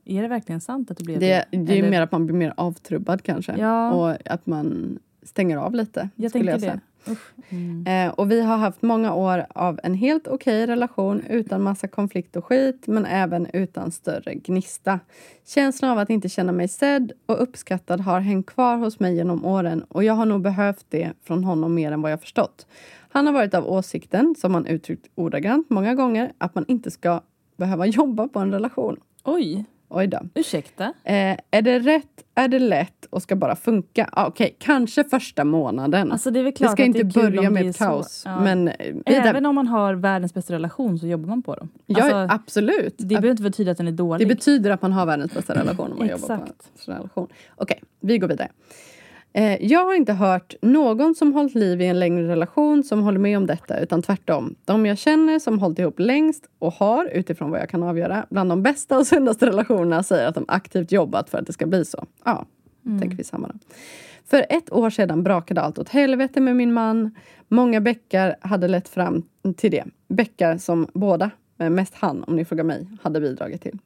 Är det verkligen sant att du blev Det, det? det är Eller- mer att man blir mer avtrubbad kanske. Ja. Och att man stänger av lite. Jag tänker jag det. Mm. Eh, och vi har haft många år av en helt okej relation utan massa konflikt och skit men även utan större gnista. Känslan av att inte känna mig sedd och uppskattad har hängt kvar hos mig genom åren och jag har nog behövt det från honom mer än vad jag förstått. Han har varit av åsikten, som han uttryckt ordagrant många gånger, att man inte ska behöva (laughs) jobba på en relation. Oj, Oj då. ursäkta? Eh, är det rätt? Är det lätt? Och ska bara funka? Ah, Okej, kanske första månaden. Alltså det är det ska att inte det börja med det ett kaos. Ja. Men eh, Även om man har världens bästa relation så jobbar man på dem. Ja, Alltså, absolut. det behöver inte betyda att den är Det dålig. betyder att man har världens bästa relation om man jobbar på en relation. Okej, vi går vidare. Eh, jag har inte hört någon som hållit liv i en längre relation som håller med om detta, utan tvärtom. De jag känner som hållit ihop längst och har, utifrån vad jag kan avgöra, bland de bästa och sundaste relationerna säger att de aktivt jobbat för att det ska bli så. Ja, tänker vi samma då. För ett år sedan brakade allt åt helvete med min man. Många bäckar hade lett fram till det. Bäckar som båda, mest han om ni frågar mig, hade bidragit till.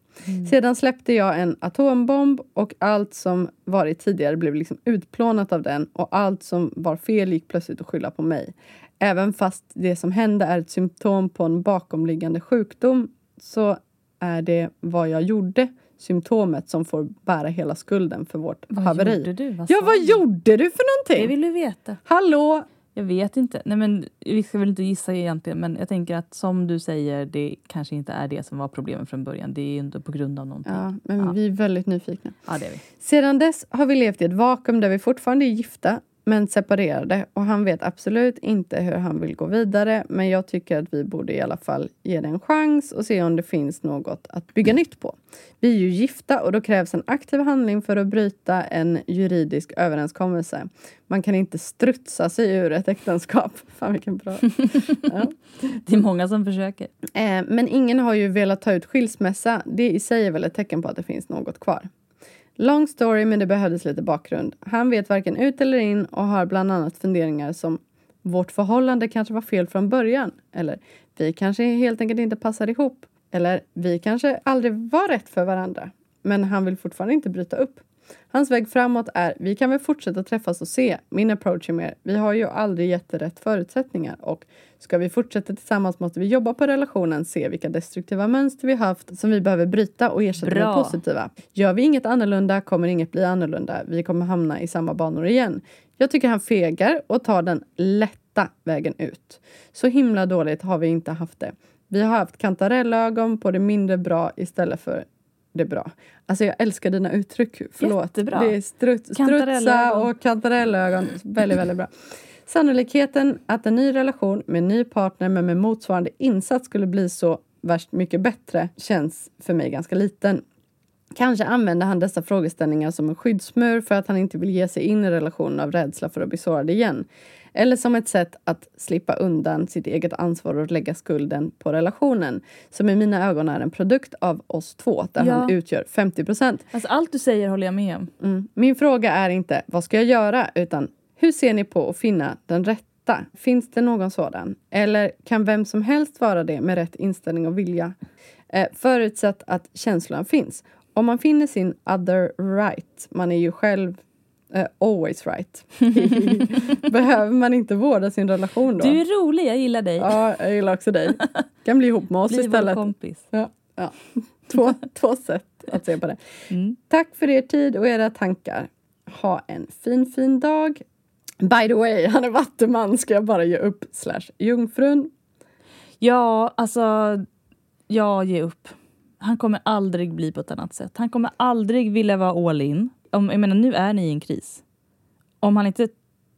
Sedan släppte jag en atombomb och allt som varit tidigare blev liksom utplånat av den och allt som var fel gick plötsligt att skylla på mig. Även fast det som hände är ett symptom på en bakomliggande sjukdom så är det vad jag gjorde, symptomet, som får bära hela skulden för vårt vad haveri. gjorde du? Vad Ja, vad gjorde du för Det någonting? vill du veta. Hallå! Jag vet inte. Nej, men vi ska väl inte gissa egentligen, men jag tänker att som du säger, det kanske inte är det som var problemet från början. Det är ju inte på grund av någonting. Ja, men Ja. vi är väldigt nyfikna. Ja, det är vi. Sedan dess har vi levt i ett vakuum där vi fortfarande är gifta men separerade och han vet absolut inte hur han vill gå vidare men jag tycker att vi borde i alla fall ge det en chans och se om det finns något att bygga nytt på. Vi är ju gifta och då krävs en aktiv handling för att bryta en juridisk överenskommelse. Man kan inte strutsa sig ur ett äktenskap. (laughs) Fan vilken bra... (laughs) Ja. Det är många som försöker. Eh, men ingen har ju velat ta ut skilsmässa. Det i sig är väl ett tecken på att det finns något kvar. Long story, men det behövdes lite bakgrund. Han vet varken ut eller in och har bland annat funderingar som vårt förhållande kanske var fel från början. Eller vi kanske helt enkelt inte passar ihop. Eller vi kanske aldrig var rätt för varandra. Men han vill fortfarande inte bryta upp. Hans väg framåt är, vi kan väl fortsätta träffas och se. Min approach är mer, vi har ju aldrig jätterätt förutsättningar och ska vi fortsätta tillsammans måste vi jobba på relationen, se vilka destruktiva mönster vi haft som vi behöver bryta och ersätta Bra. med positiva. Gör vi inget annorlunda kommer inget bli annorlunda. Vi kommer hamna i samma banor igen. Jag tycker han fegar och tar den lätta vägen ut. Så himla dåligt har vi inte haft det. Vi har haft kantarellögon på det mindre bra istället för det bra. Alltså jag älskar dina uttryck. Förlåt. Jättebra. Det är strut, strutsa och kantarellögon. Väldigt, väldigt bra. Sannolikheten att en ny relation med en ny partner men med motsvarande insats skulle bli så värst mycket bättre känns för mig ganska liten. Kanske använder han dessa frågeställningar som en skyddsmur för att han inte vill ge sig in i relationen av rädsla för att bli sårad igen. Eller som ett sätt att slippa undan sitt eget ansvar och lägga skulden på relationen. Som i mina ögon är en produkt av oss två, där Ja. han utgör 50 procent. Alltså, allt du säger håller jag med om. Mm. Min fråga är inte vad ska jag göra, utan hur ser ni på att finna den rätta? Finns det någon sådan? Eller kan vem som helst vara det med rätt inställning och vilja? Eh, förutsatt att känslan finns. Om man finner sin other right, man är ju själv eh, always right. (laughs) Behöver man inte vårda sin relation då? Du är rolig, jag gillar dig. Ja, jag gillar också dig. (laughs) Kan bli ihop med oss Bli istället. kompis. Ja, ja. Två, två sätt att se på det. Mm. Tack för er tid och era tankar. Ha en fin, fin dag. By the way, han är vattuman ska jag bara ge upp slash jungfrun. Ja, alltså Ja, ge upp. Han kommer aldrig bli på ett annat sätt. Han kommer aldrig vilja vara all in. Om, jag menar, nu är ni i en kris. Om han inte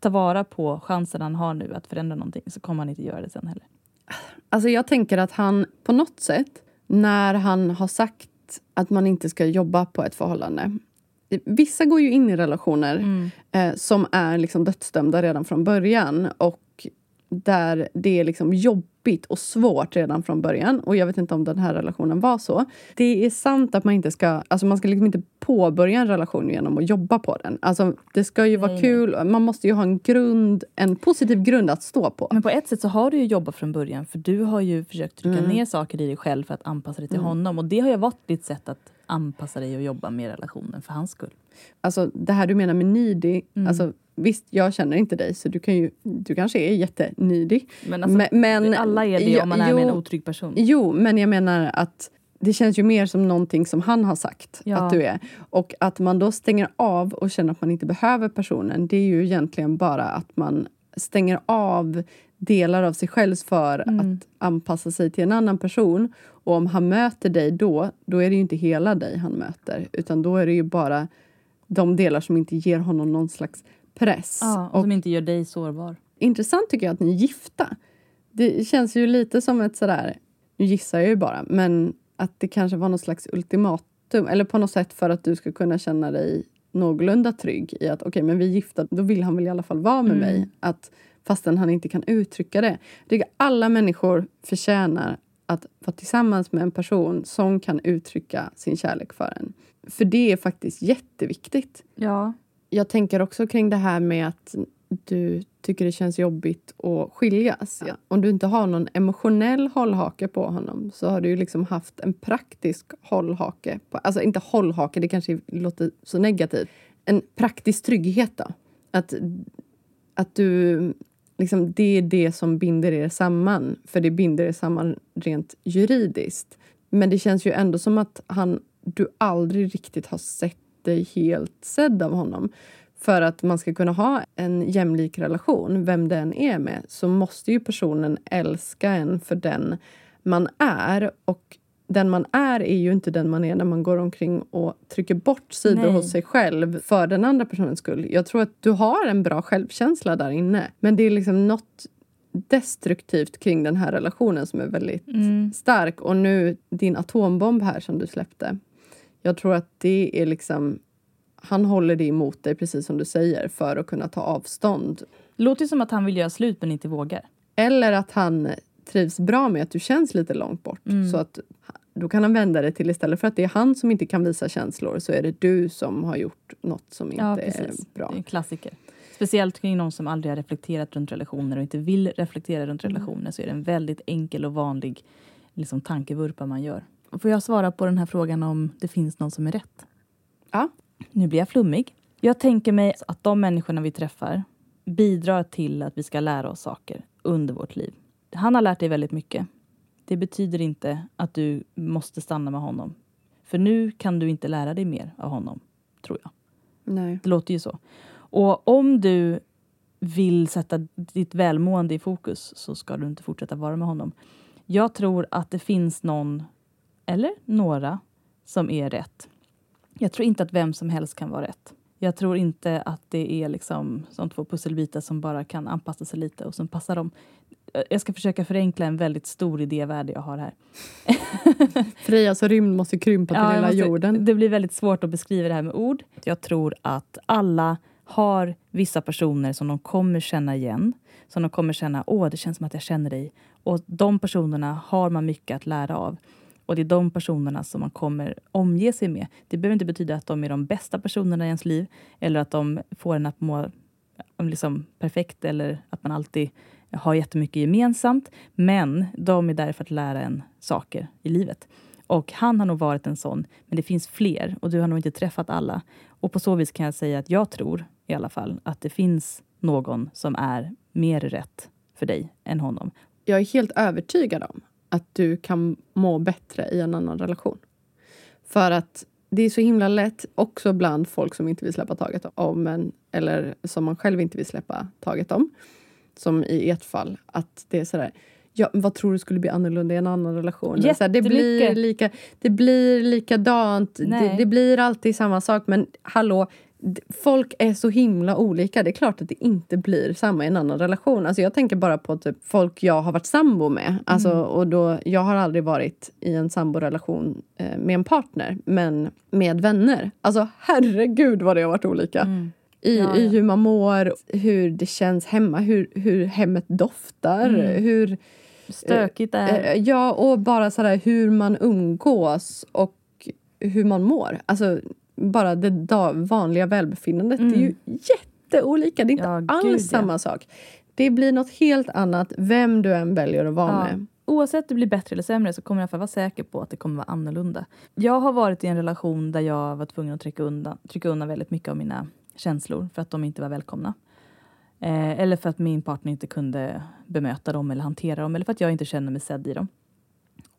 tar vara på chansen han har nu att förändra någonting så kommer han inte göra det sen heller. Alltså jag tänker att han på något sätt, när han har sagt att man inte ska jobba på ett förhållande. Vissa går ju in i relationer eh, som är liksom dödsdömda redan från början och där det är liksom jobbigt och svårt redan från början. Och jag vet inte om den här relationen var så. Det är sant att man inte ska, alltså man ska liksom inte påbörja en relation genom att jobba på den. Alltså det ska ju vara Nej. kul, man måste ju ha en grund, en positiv grund att stå på. Men på ett sätt så har du ju jobbat från början för du har ju försökt trycka Mm. ner saker i dig själv för att anpassa dig till honom. Och det har ju varit ditt sätt att anpassa dig och jobba med relationen för hans skull. Alltså det här du menar med needy, Mm. alltså visst jag känner inte dig så du, kan ju, du kanske är jättenidig. Men, alltså, Men- men- alla är det om man är med en otrygg person. Jo, men jag menar att det känns ju mer som någonting som han har sagt Ja. att du är. Och att man då stänger av och känner att man inte behöver personen, det är ju egentligen bara att man stänger av delar av sig själv för Mm. att anpassa sig till en annan person. Och om han möter dig då, då är det ju inte hela dig han möter, utan då är det ju bara de delar som inte ger honom någon slags press. Ja, och som inte gör dig sårbar. intressant tycker jag att ni är gifta. Det känns ju lite som ett sådär, nu gissar jag ju bara, men att det kanske var någon slags ultimatum eller på något sätt för att du ska kunna känna dig någorlunda trygg i att okej, men vi är gifta, då vill han väl i alla fall vara med mig. Att, fastän han inte kan uttrycka det. Jag tycker alla människor förtjänar att vara tillsammans med en person som kan uttrycka sin kärlek för en. För det är faktiskt jätteviktigt. Ja. Jag tänker också kring det här med att du tycker det känns jobbigt att skiljas. Om du inte har någon emotionell hållhake på honom så har du ju liksom haft en praktisk hållhake. På, alltså inte hållhake, det kanske låter så negativt. En praktisk trygghet då. Att, att du... Liksom, det är det som binder er samman. För det binder er samman rent juridiskt. Men det känns ju ändå som att han, du aldrig riktigt har sett dig helt sedd av honom. För att man ska kunna ha en jämlik relation, vem den är med, så måste ju personen älska en för den man är. Och den man är är ju inte den man är när man går omkring och trycker bort sidor Nej. hos sig själv för den andra personens skull. Jag tror att du har en bra självkänsla där inne. Men det är liksom något destruktivt kring den här relationen som är väldigt Mm. stark. Och nu din atombomb här som du släppte. Jag tror att det är liksom... Han håller det emot dig, precis som du säger, för att kunna ta avstånd. Låter som att han vill göra slut men inte vågar. Eller att han trivs bra med att du känns lite långt bort. Mm. Så att då kan han vända det till istället för att det är han som inte kan visa känslor så är det du som har gjort något som inte Ja, är bra. En klassiker. Speciellt kring någon som aldrig har reflekterat runt relationer och inte vill reflektera runt Mm. relationer så är det en väldigt enkel och vanlig liksom, tankevurpa man gör. Får jag svara på den här frågan om det finns någon som är rätt? Ja. Nu blir jag flummig. Jag tänker mig att de människorna vi träffar bidrar till att vi ska lära oss saker under vårt liv. Han har lärt dig väldigt mycket. Det betyder inte att du måste stanna med honom. För nu kan du inte lära dig mer av honom, tror jag. Nej. Det låter ju så. Och om du vill sätta ditt välmående i fokus så ska du inte fortsätta vara med honom. Jag tror att det finns någon, eller några, som är rätt. Jag tror inte att vem som helst kan vara rätt. Jag tror inte att det är liksom som två pusselbitar som bara kan anpassa sig lite och som passar dem. Jag ska försöka förenkla en väldigt stor idévärld jag har här. (laughs) Frejas rymd måste krympa till Ja, hela måste- jorden. Det blir väldigt svårt att beskriva det här med ord. Jag tror att alla har vissa personer som de kommer känna igen. Som de kommer känna, åh det känns som att jag känner dig. Och de personerna har man mycket att lära av. Och det är de personerna som man kommer omge sig med. Det behöver inte betyda att de är de bästa personerna i ens liv. Eller att de får en att må liksom, perfekt eller att man alltid har jättemycket gemensamt. Men de är där för att lära en saker i livet. Och han har nog varit en sån, men det finns fler och du har nog inte träffat alla. Och på så vis kan jag säga att jag tror i alla fall att det finns någon som är mer rätt för dig än honom. Jag är helt övertygad om att du kan må bättre i en annan relation. För att det är så himla lätt, också bland folk som inte vill släppa taget om en, eller som man själv inte vill släppa taget om, som i ert fall, att det är sådär Ja, vad tror du skulle bli annorlunda i en annan relation? Här, det, blir lika, det blir likadant, det, det blir alltid samma sak. Men hallå, folk är så himla olika. Det är klart att det inte blir samma i en annan relation. Alltså jag tänker bara på typ folk jag har varit sambo med. Alltså, Mm. och då, jag har aldrig varit i en samborelation eh, med en partner, men med vänner. Alltså herregud vad det har varit olika. Mm. I, Ja, I ja. hur man mår, hur det känns hemma, hur, hur hemmet doftar. Mm. Hur, Stökigt är eh, ja, och bara sådär hur man umgås och hur man mår. Alltså bara det vanliga välbefinnandet. Det är ju jätteolika. Det är inte Mm. Ja, alls gud, ja. samma sak. Det blir något helt annat vem du än väljer att vara Ja. med. Oavsett om det blir bättre eller sämre så kommer jag vara säker på att det kommer vara annorlunda. Jag har varit i en relation där jag var tvungen att trycka undan, trycka undan väldigt mycket av mina känslor för att de inte var välkomna. Eh, eller för att min partner inte kunde bemöta dem eller hantera dem eller för att jag inte känner mig sedd i dem.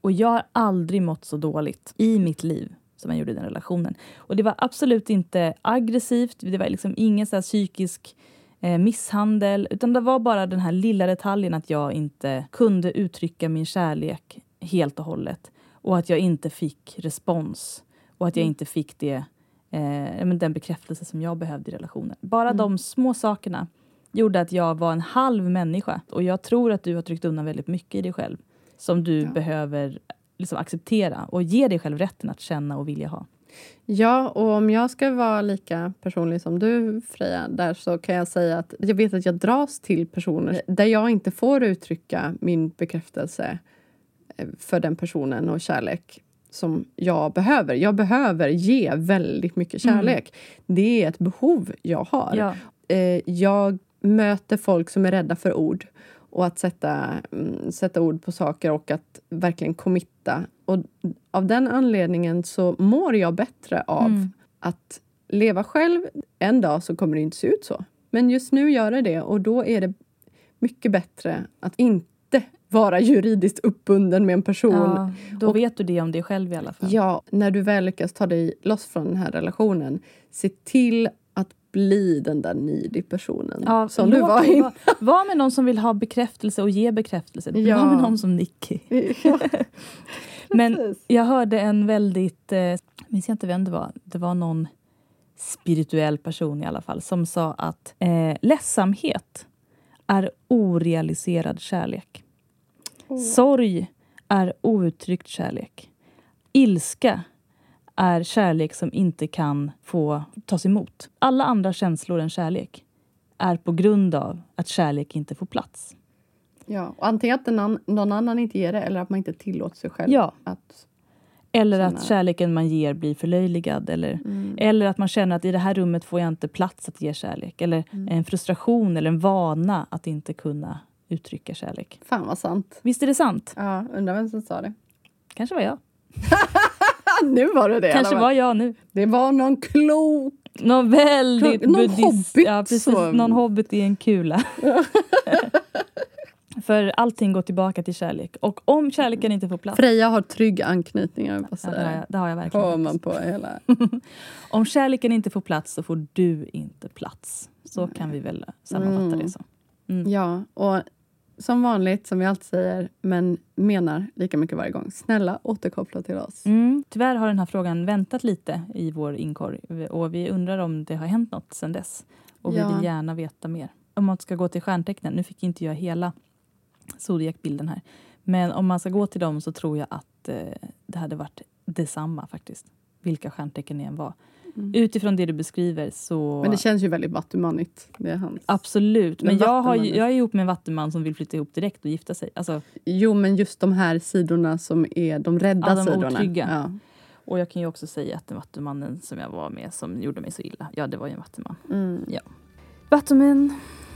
Och jag har aldrig mått så dåligt i mitt liv som jag gjorde i den relationen. Och det var absolut inte aggressivt, det var liksom ingen så här psykisk eh, misshandel, utan det var bara den här lilla detaljen att jag inte kunde uttrycka min kärlek helt och hållet. Och att jag inte fick respons. Och att jag inte fick det, eh, ja, men den bekräftelse som jag behövde i relationen. Bara de små sakerna gjorde att jag var en halv människa. Och jag tror att du har tryckt undan väldigt mycket i dig själv som du behöver liksom acceptera och ge dig själv rätten att känna och vilja ha. Ja, och om jag ska vara lika personlig som du Freja, där så kan jag säga att jag vet att jag dras till personer där jag inte får uttrycka min bekräftelse eh, för den personen och kärlek som jag behöver. Jag behöver ge väldigt mycket kärlek. Det är ett behov jag har. Ja. Eh, jag möter folk som är rädda för ord och att sätta, mm, sätta ord på saker och att verkligen committa. Och av den anledningen så mår jag bättre av Mm. att leva själv. En dag så kommer det inte se ut så. Men just nu gör det det och då är det mycket bättre att inte vara juridiskt uppbunden med en person. Ja, då Och- vet du det om dig själv i alla fall. Ja, när du väl lyckas ta dig loss från den här relationen, se till att bli den där needy personen Ja, som du var innan. vara- Var med någon som vill ha bekräftelse och ge bekräftelse. Ja. Var med någon som Nicky. (laughs) (laughs) Men jag hörde en väldigt, eh, minns jag inte vem det var, det var någon spirituell person i alla fall som sa att eh, ledsamhet är orealiserad kärlek. Sorg är outtryckt kärlek. Ilska är kärlek som inte kan få tas emot. Alla andra känslor än kärlek är på grund av att kärlek inte får plats. Ja, och antingen att an- någon annan inte ger det eller att man inte tillåter sig själv Ja. att... Eller att kärleken man ger blir förlöjligad. Eller, eller att man känner att i det här rummet får jag inte plats att ge kärlek. Eller en frustration eller en vana att inte kunna uttrycka kärlek. Fan vad sant. Visst är det sant? Ja, undrar vem som sa det. Kanske var jag. (laughs) Nu var det det Kanske var jag nu. Det var någon klok... Någon väldigt Någon buddhist. hobbit Ja, precis. som- Någon hobbit i en kula. (laughs) För allting går tillbaka till kärlek. Och om kärleken inte får plats. Freja har trygg anknytning, jag bara Ja, säga det, har jag, det. har jag verkligen. Hör man på hela... (laughs) Om kärleken inte får plats så får du inte plats. Så kan vi väl sammanfatta Mm. det som. Ja, och som vanligt, som vi alltid säger, men menar lika mycket varje gång. Snälla återkoppla till oss. Mm. Tyvärr har den här frågan väntat lite i vår inkorg och vi undrar om det har hänt något sedan dess. Och Ja. vi vill gärna veta mer. Om man ska gå till stjärntecknen, nu fick inte jag hela zodiacbilden här. Men om man ska gå till dem så tror jag att eh, det hade varit detsamma faktiskt. Vilka stjärntecken det än var. Utifrån det du beskriver så... Mm. Men det känns ju väldigt vattumanigt. Det är hans. Absolut. Men Men jag, har, jag är ihop med en vattenman som vill flytta ihop direkt och gifta sig. Alltså, Jo, men just de här sidorna som är de rädda Ja, de sidorna. otrygga. Ja. och jag kan ju också säga att den vattenmannen som jag var med som gjorde mig så illa, ja det var ju en vattenman. Mm. Vattenmän,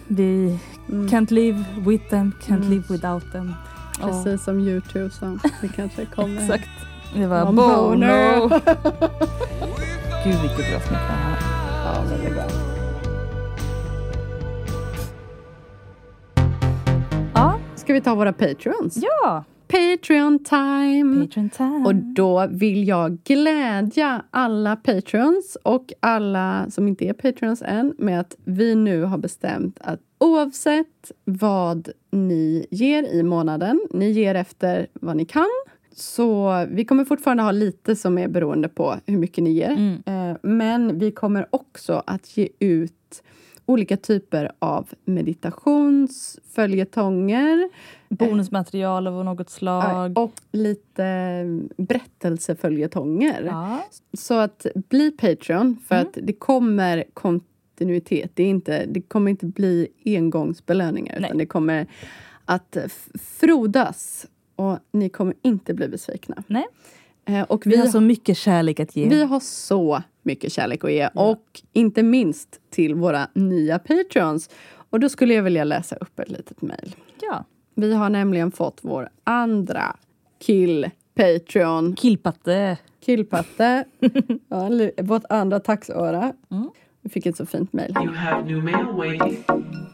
vi Mm. can't live with them, can't Mm. live without them. Ja, Precis som Youtube sa. Det kanske kommer. (laughs) exakt. Det var Bono. (laughs) Gud vilket bra smeknamn han har. Ja, väldigt bra. Ja, Ska vi ta våra patreons? ja. Patreon time! Patreon time. Och då vill jag glädja alla patrons och alla som inte är patrons än med att vi nu har bestämt att oavsett vad ni ger i månaden, ni ger efter vad ni kan, så vi kommer fortfarande ha lite som är beroende på hur mycket ni ger. Mm. Eh, Men vi kommer också att ge ut olika typer av meditationsföljetonger Bonusmaterial av något slag. och lite berättelseföljetonger. Ja. Så att bli Patreon, för Mm. att det kommer kontinuitet. Det, är inte, det kommer inte bli engångsbelöningar, Nej. utan det kommer att frodas. Och ni kommer inte bli besvikna. Nej. Eh, och Vi, vi, har så mycket kärlek att ge. vi har så mycket kärlek att ge. Och inte minst till våra nya Patreons. Och då skulle jag vilja läsa upp ett litet mejl. Ja. Vi har nämligen fått vår andra kill-Patreon. Killpatte. Killpatte. (laughs) ja, vårt andra taxöra. Mm. Vi fick ett så fint mejl. You have new mail waiting.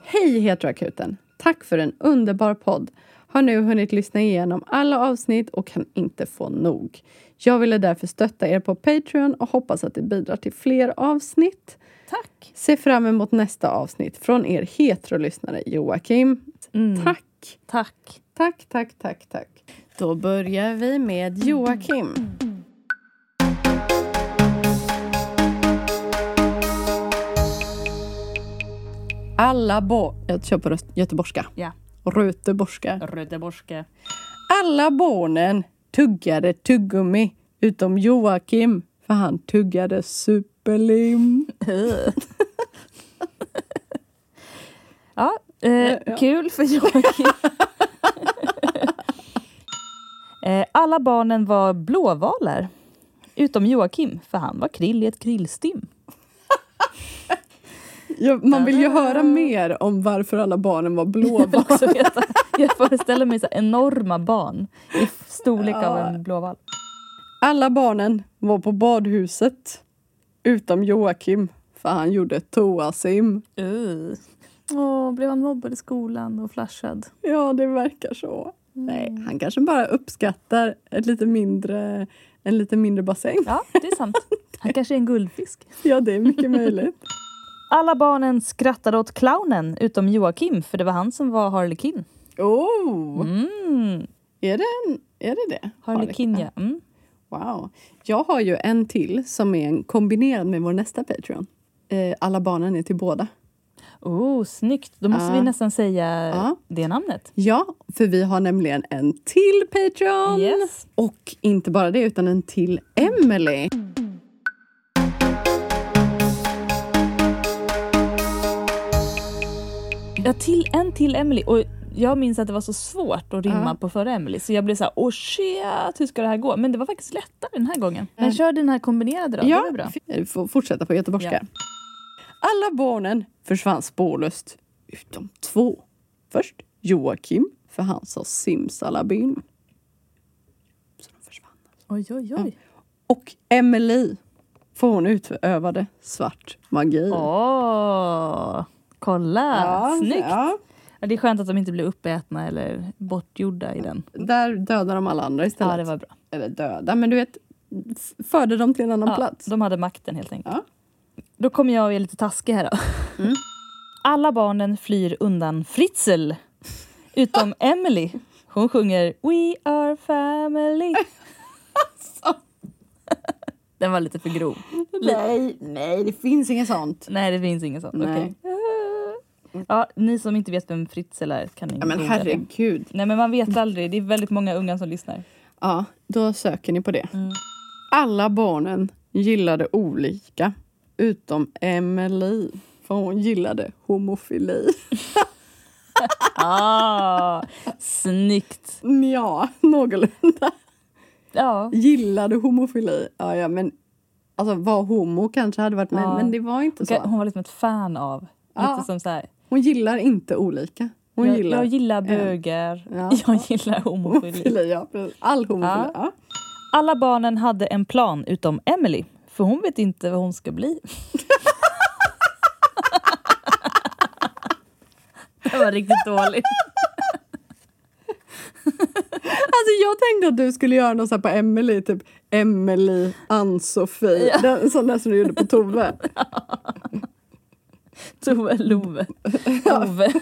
Hej Heteroakuten! Tack för en underbar podd. Har nu hunnit lyssna igenom alla avsnitt och kan inte få nog. Jag ville därför stötta er på Patreon och hoppas att det bidrar till fler avsnitt. Tack. Se fram emot nästa avsnitt från er heterolyssnare Joakim. Mm. Tack! Tack. Tack, tack, tack, tack. Då börjar vi med Joakim. Alla bo... Jag kör på röst- göteborgska. Ja. Röteborgska. Rödeborske. Alla barnen tuggade tuggummi utom Joakim, för han tuggade superlim. (laughs) Ja, eh, kul för Joakim. (laughs) eh, alla barnen var blåvalar. Utom Joakim, för han var krill i ett krillstim. Ja, man vill ju höra mer om varför alla barnen var Jag blåval. veta. (laughs) Jag föreställer mig så enorma barn i storlek av Ja. en blåval. Alla barnen var på badhuset utom Joakim, för han gjorde toasim. Uh. Blev han mobbad i skolan och flashad? Ja, det verkar så. Nej, han kanske bara uppskattar ett lite mindre, en lite mindre bassäng. Ja, det är sant. Han kanske är en guldfisk. (laughs) Ja, det är mycket möjligt. (laughs) Alla barnen skrattade åt clownen utom Joakim, för det var han som var Harlekin. Oh, Mm. är, det en, är det det? Harlekin, ja. Mm. Wow. Jag har ju en till som är en kombinerad med vår nästa Patreon. Eh, alla barnen är till båda. Oh, snyggt. Då måste Ja. vi nästan säga Ja. det namnet. Ja, för vi har nämligen en till Patreon. Yes. Och inte bara det, utan en till Emily. Ja, till, en till Emily. Och jag minns att det var så svårt att rimma Ja. på förra Emily så jag blev så här, åh shit, hur ska det här gå? Men det var faktiskt lättare den här gången. Men Mm. kör den här kombinerade då, det var bra. får fortsätta på göteborgska. Ja. Alla barnen försvann spårlöst, utom två. Först Joakim, för han sa simsalabim. Så de försvann. Oj, oj, oj. Och Emily, för hon utövade svart magi. Åh, kolla! Snyggt! Ja. ja. det är skönt att de inte blev uppätna eller bortgjorda i den. Där dödar de alla andra istället. Ja, det var bra. Eller döda, men du vet, förde dem till en annan Ja, plats. de hade makten helt enkelt. Ja. Då kommer jag och är lite taskig här då. Mm. (laughs) Alla barnen flyr undan Fritzl. Utom (laughs) Emily. Hon sjunger We are family. (laughs) Den var lite för grov. Nej, nej, det finns inget sånt. Nej, det finns inget sånt. Nej. Okej. Ja, ni som inte vet vem Fritzl är kan ni Ja, men det. herregud. Nej, men man vet aldrig. Det är väldigt många unga som lyssnar. Ja, då söker ni på det. Mm. Alla barnen gillade olika, utom Emily. För hon gillade homofili. (laughs) Ah, snyggt! Ja, någorlunda. Ja, Gillade homofili. Ja, ja, men alltså var homo kanske hade varit med, Ja. men det var inte så. hon var liksom ett fan av. Ja. Lite som så här. Hon gillar inte olika. Hon jag, gillar jag gillar bögar. Ja. (laughs) Jag gillar homofili. Ja. All homofili. Ja. Ja. Alla barnen hade en plan utom Emily. För hon vet inte vad hon ska bli. (laughs) det var riktigt dåligt. (laughs) Alltså jag tänkte att du skulle göra något så på Emily, typ Emily, Ann-Sofie. Den- Sån där som du gjorde på Tove. Tove Love. Ove.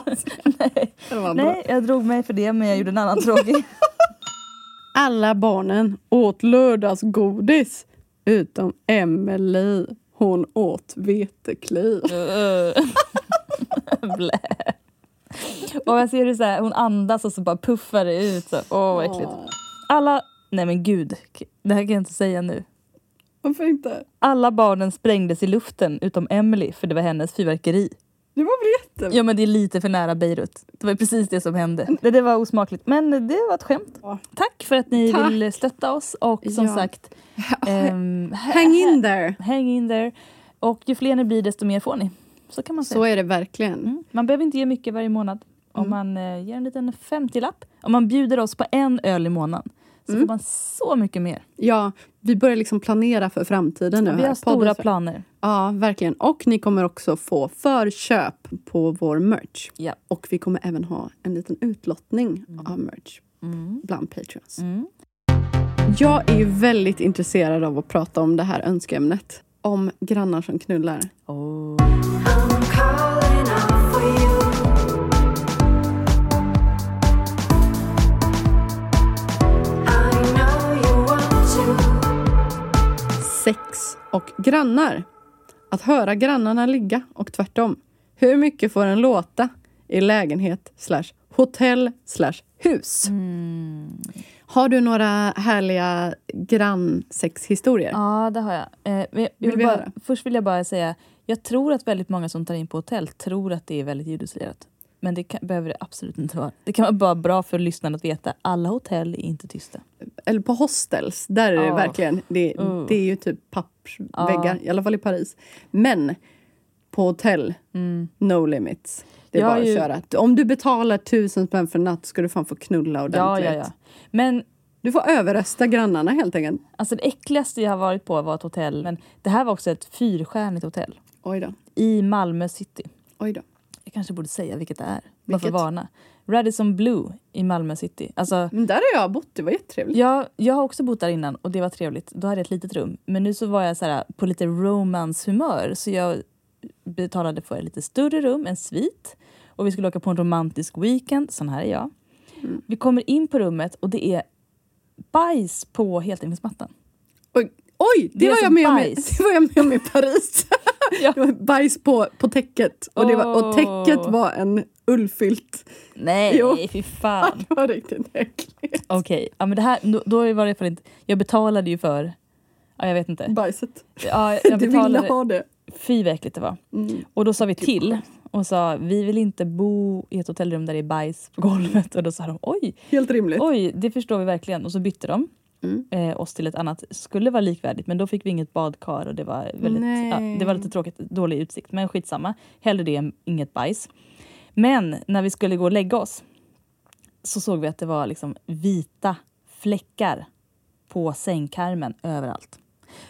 (laughs) Nej. Nej, jag drog mig för det men jag gjorde en annan tråkig. (laughs) Alla barnen åt lördagsgodis utom Emily. Hon åt vetekli. (laughs) Blä. Och jag ser hur så här, hon andas och så bara puffar det ut. Så. Åh, vad äckligt. Alla... Nej men gud, det här kan jag inte säga nu. Varför inte? Alla barnen sprängdes i luften utom Emily för det var hennes fyrverkeri. Det var väl jätte... Ja men det är lite för nära Beirut. Det var precis det som hände. Det, det var osmakligt. Men det var ett skämt. Ja. Tack för att ni Tack. vill stötta oss och som Ja. sagt (laughs) ehm, Hang in there! hang in there. Och ju fler ni blir desto mer får ni. Så kan man säga. Så är det verkligen. Mm. Man behöver inte ge mycket varje månad. Om Mm. man eh, ger en liten 50-lapp. Om man bjuder oss på en öl i månaden så Mm. får man så mycket mer. Ja, vi börjar liksom planera för framtiden nu. Vi här. har stora Podden- planer. Ja, verkligen. Och ni kommer också få förköp på vår merch. Ja. Och vi kommer även ha en liten utlottning av merch Mm. bland patreons. Mm. Jag är ju väldigt intresserad av att prata om det här önskeämnet. Om grannar som knullar. Oh. Sex och grannar. Att höra grannarna ligga och tvärtom. Hur mycket får en låta i lägenhet slash hotell slash hus? Mm. Har du några härliga grannsexhistorier? Ja, det har jag. Eh, jag Vill vill vi bara, först vill jag bara säga, jag tror att väldigt många som tar in på hotell tror att det är väldigt ljudisolerat. Men det kan, behöver det absolut inte vara. Det kan vara bara bra för lyssnarna att veta alla hotell är inte tysta. Eller på hostels, där är det Ja. verkligen, det, Uh. det är ju typ pappväggar, Ja. i alla fall i Paris. Men på hotell, no limits. Det är Jag bara att ju- köra. Om du betalar tusen spänn för natt ska du fan få knulla Ja, ordentligt. ja, ja. Men Du får överrösta grannarna helt enkelt. alltså det äckligaste jag har varit på var ett hotell. Men det här var också ett fyrstjärnigt hotell. Oj då. I Malmö city. Oj då. Jag kanske borde säga vilket det är. Bara för Vilket? varna. Radisson Blue i Malmö city. Alltså, Men där har jag bott, det var jättetrevligt. jag, jag har också bott där innan och det var trevligt. Då hade jag ett litet rum. Men nu så var jag så här, på lite romance-humör. Så jag betalade för ett lite större rum, en svit. Och vi skulle åka på en romantisk weekend. Sån här är jag. Mm. Vi kommer in på rummet och det är bajs på heltäckningsmattan. Oj, oj det, Det var alltså jag med om, bajs. (laughs) det var jag med om i Paris. Ja. Det var bajs på, på täcket. Och, det var, och täcket var en ullfilt. Nej, Jo. fy (laughs) fan. Det var riktigt äckligt. Okej, ja, men det här, då, då var det fall inte... Jag betalade ju för... Ja, jag vet inte. Bajset. Ja, (laughs) jag Du ville betalade... ha det. Fy vad äckligt det var. Mm. Och då sa vi till och sa vi vill inte bo i ett hotellrum där det är bajs på golvet. Och då sa de oj, Helt rimligt. oj, det förstår vi verkligen. Och så bytte de Mm. eh, oss till ett annat. Skulle vara likvärdigt men då fick vi inget badkar och det var väldigt, ja, det var lite tråkigt, dålig utsikt. Men skitsamma, hellre det än inget bajs. Men när vi skulle gå och lägga oss så såg vi att det var liksom vita fläckar på sängkarmen överallt.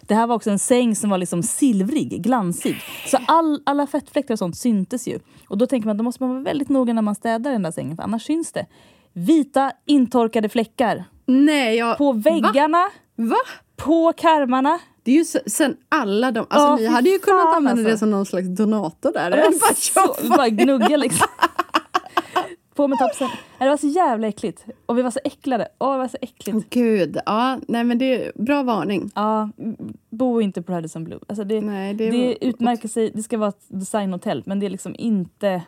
Det här var också en säng som var liksom silvrig, glansig. Så all, alla fettfläckar och sånt syntes ju. Och då tänker man att då måste man vara väldigt noga när man städar den där sängen för annars syns det. Vita intorkade fläckar Nej, jag... på väggarna, Va? på karmarna. Det är ju sen alla de... Alltså Ja, ni hade ju kunnat fan, använda det alltså. som någon slags donator där. Det Bara var så, bara gnugga liksom. (laughs) På med topsen. Det var så jävla äckligt. Och vi var så äcklade. Åh, det var så äckligt. Gud, ja, nej men det är bra varning. Ja, bo inte på Radisson Blue. Alltså det, Nej, det, det, var- utmärker sig, det ska vara ett designhotell men det är liksom inte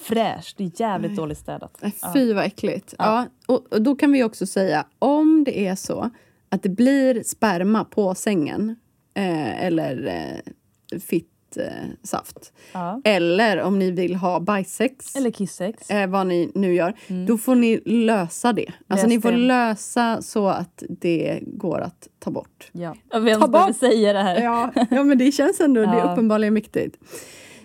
fräscht. Det är jävligt dåligt städat. Nej, Fy vad äckligt. Ja. och, och då kan vi också säga, om det är så att det blir sperma på sängen eh, eller eh, fitt eh, saft. Ja. Eller om ni vill ha bajssex. Eller kissex. eh, vad ni nu gör, då får ni lösa det. Alltså ni får det. lösa så att det går att ta bort. Ja. Jag vet Ta bort- säga det här. Ja, ja men det känns ändå, det är Ja. uppenbarligen viktigt.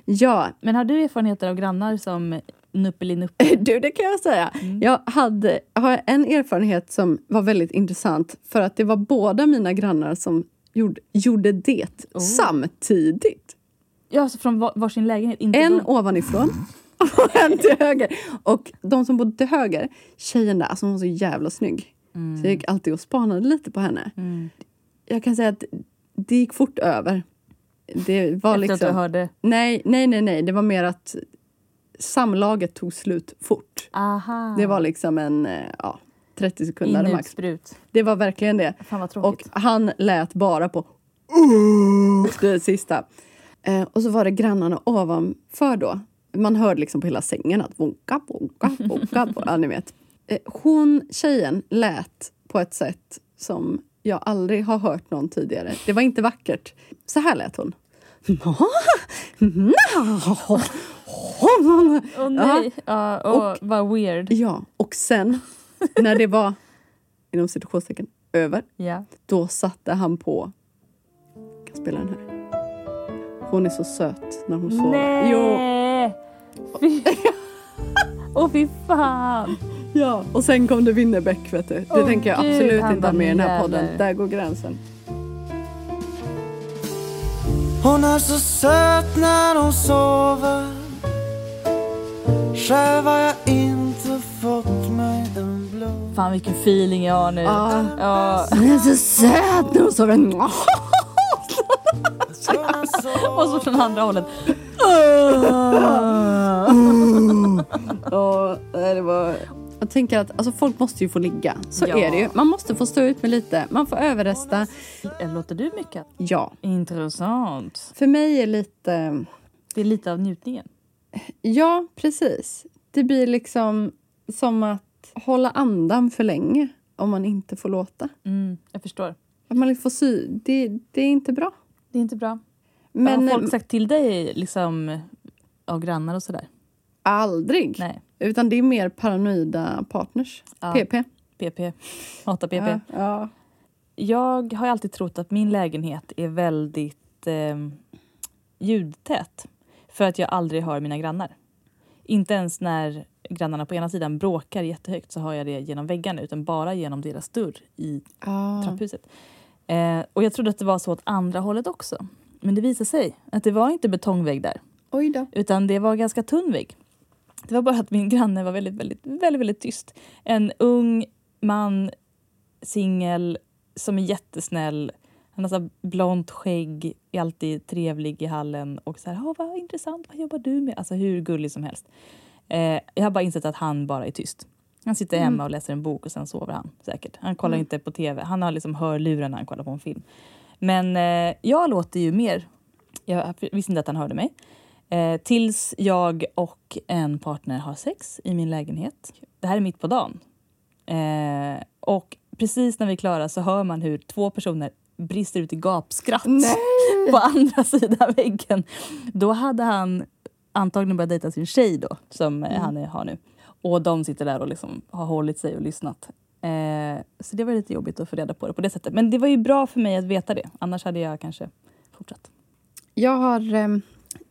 Ja, Men har du erfarenheter av grannar som nuppeli-nuppeli? (laughs) du det kan jag säga. Jag hade, har en erfarenhet som var väldigt intressant för att det var båda mina grannar som gjorde, gjorde det Oh. samtidigt. Ja, alltså från var- varsin lägenhet? Inte En de- ovanifrån (laughs) och en till höger. Och de som bodde till höger, tjejen där, alltså hon var så jävla snygg. Mm. Så jag gick alltid och spanade lite på henne. Mm. Jag kan säga att det gick fort över. Det var Efter liksom... att du hörde... Nej, nej, nej, nej. Det var mer att samlaget tog slut fort. Aha. Det var liksom en eh, ja, 30 sekunder max. sprut. Det var verkligen det. Och han lät bara på det sista. Eh, och så var det grannarna ovanför då. Man hörde liksom på hela sängen att vonka, vonka, vonka. (laughs) ja, ni vet. Eh, hon, tjejen, lät på ett sätt som jag aldrig har hört någon tidigare. Det var inte vackert. Så här lät hon. Åh nej. Ja, och, vad weird. Ja, och sen när det var inom citationstecken över, Ja. då satte han på... Jag kan spela den här. Hon är så söt när hon sover. Jo, Nej! Fy... (laughs) Åh fy fan! Ja. Och sen kom det Winnerbäck, vet du. Det Åh, tänker jag absolut inte ha med i den här podden. Där går gränsen. Hon är så söt när hon sover Själv har jag inte fått mig en blå Fan vilken feeling jag har nu. Ja. Ja. Hon är så söt när hon sover. (laughs) Och så från andra hållet. (laughs) Nej, det var... Jag tänker att alltså, folk måste ju få ligga. Så Ja. är det ju. Man måste få stå ut med lite. Man får överresta. Låter du mycket? Ja. Intressant. För mig är lite... Det är lite av njutningen. Ja, precis. Det blir liksom som att hålla andan för länge om man inte får låta. Mm, jag förstår. Att man får sy. Det, det är inte bra. Det är inte bra. Men har folk sagt till dig liksom av grannar och sådär? aldrig. Nej. Utan det är mer paranoida partners. Ja. PP. PP. Hata PP. Ja, ja. Jag har alltid trott att min lägenhet är väldigt eh, ljudtät. För att jag aldrig hör mina grannar. Inte ens när grannarna på ena sidan bråkar jättehögt så hör jag det genom väggarna utan bara genom deras dörr i Ah. trapphuset. Eh, och jag trodde att det var så åt andra hållet också. Men det visade sig att det var inte betongvägg där. Utan det var ganska tunn vägg. Det var bara att min granne var väldigt, väldigt, väldigt, väldigt tyst. En ung man, singel, som är jättesnäll. Han har så blont skägg, är alltid trevlig i hallen och så här, "Ah, vad intressant, vad jobbar du med? Alltså hur gullig som helst. Eh, jag har bara insett att han bara är tyst. Han sitter hemma och läser en bok och sen sover han säkert. Han kollar inte på tv. Han har liksom hörlurar när han kollar på en film. Men eh, jag låter ju mer. Jag visste inte att han hörde mig. Eh, tills jag och en partner har sex i min lägenhet. Det här är mitt på dagen. Eh, och precis när vi är klara så hör man hur två personer brister ut i gapskratt på andra sidan väggen. Då hade han antagligen börjat dejta sin tjej då, som eh, han är- har nu. Och de sitter där och liksom har hållit sig och lyssnat. Eh, så det var lite jobbigt att få reda på det på det sättet. Men det var ju bra för mig att veta det. Annars hade jag kanske fortsatt. Jag har em,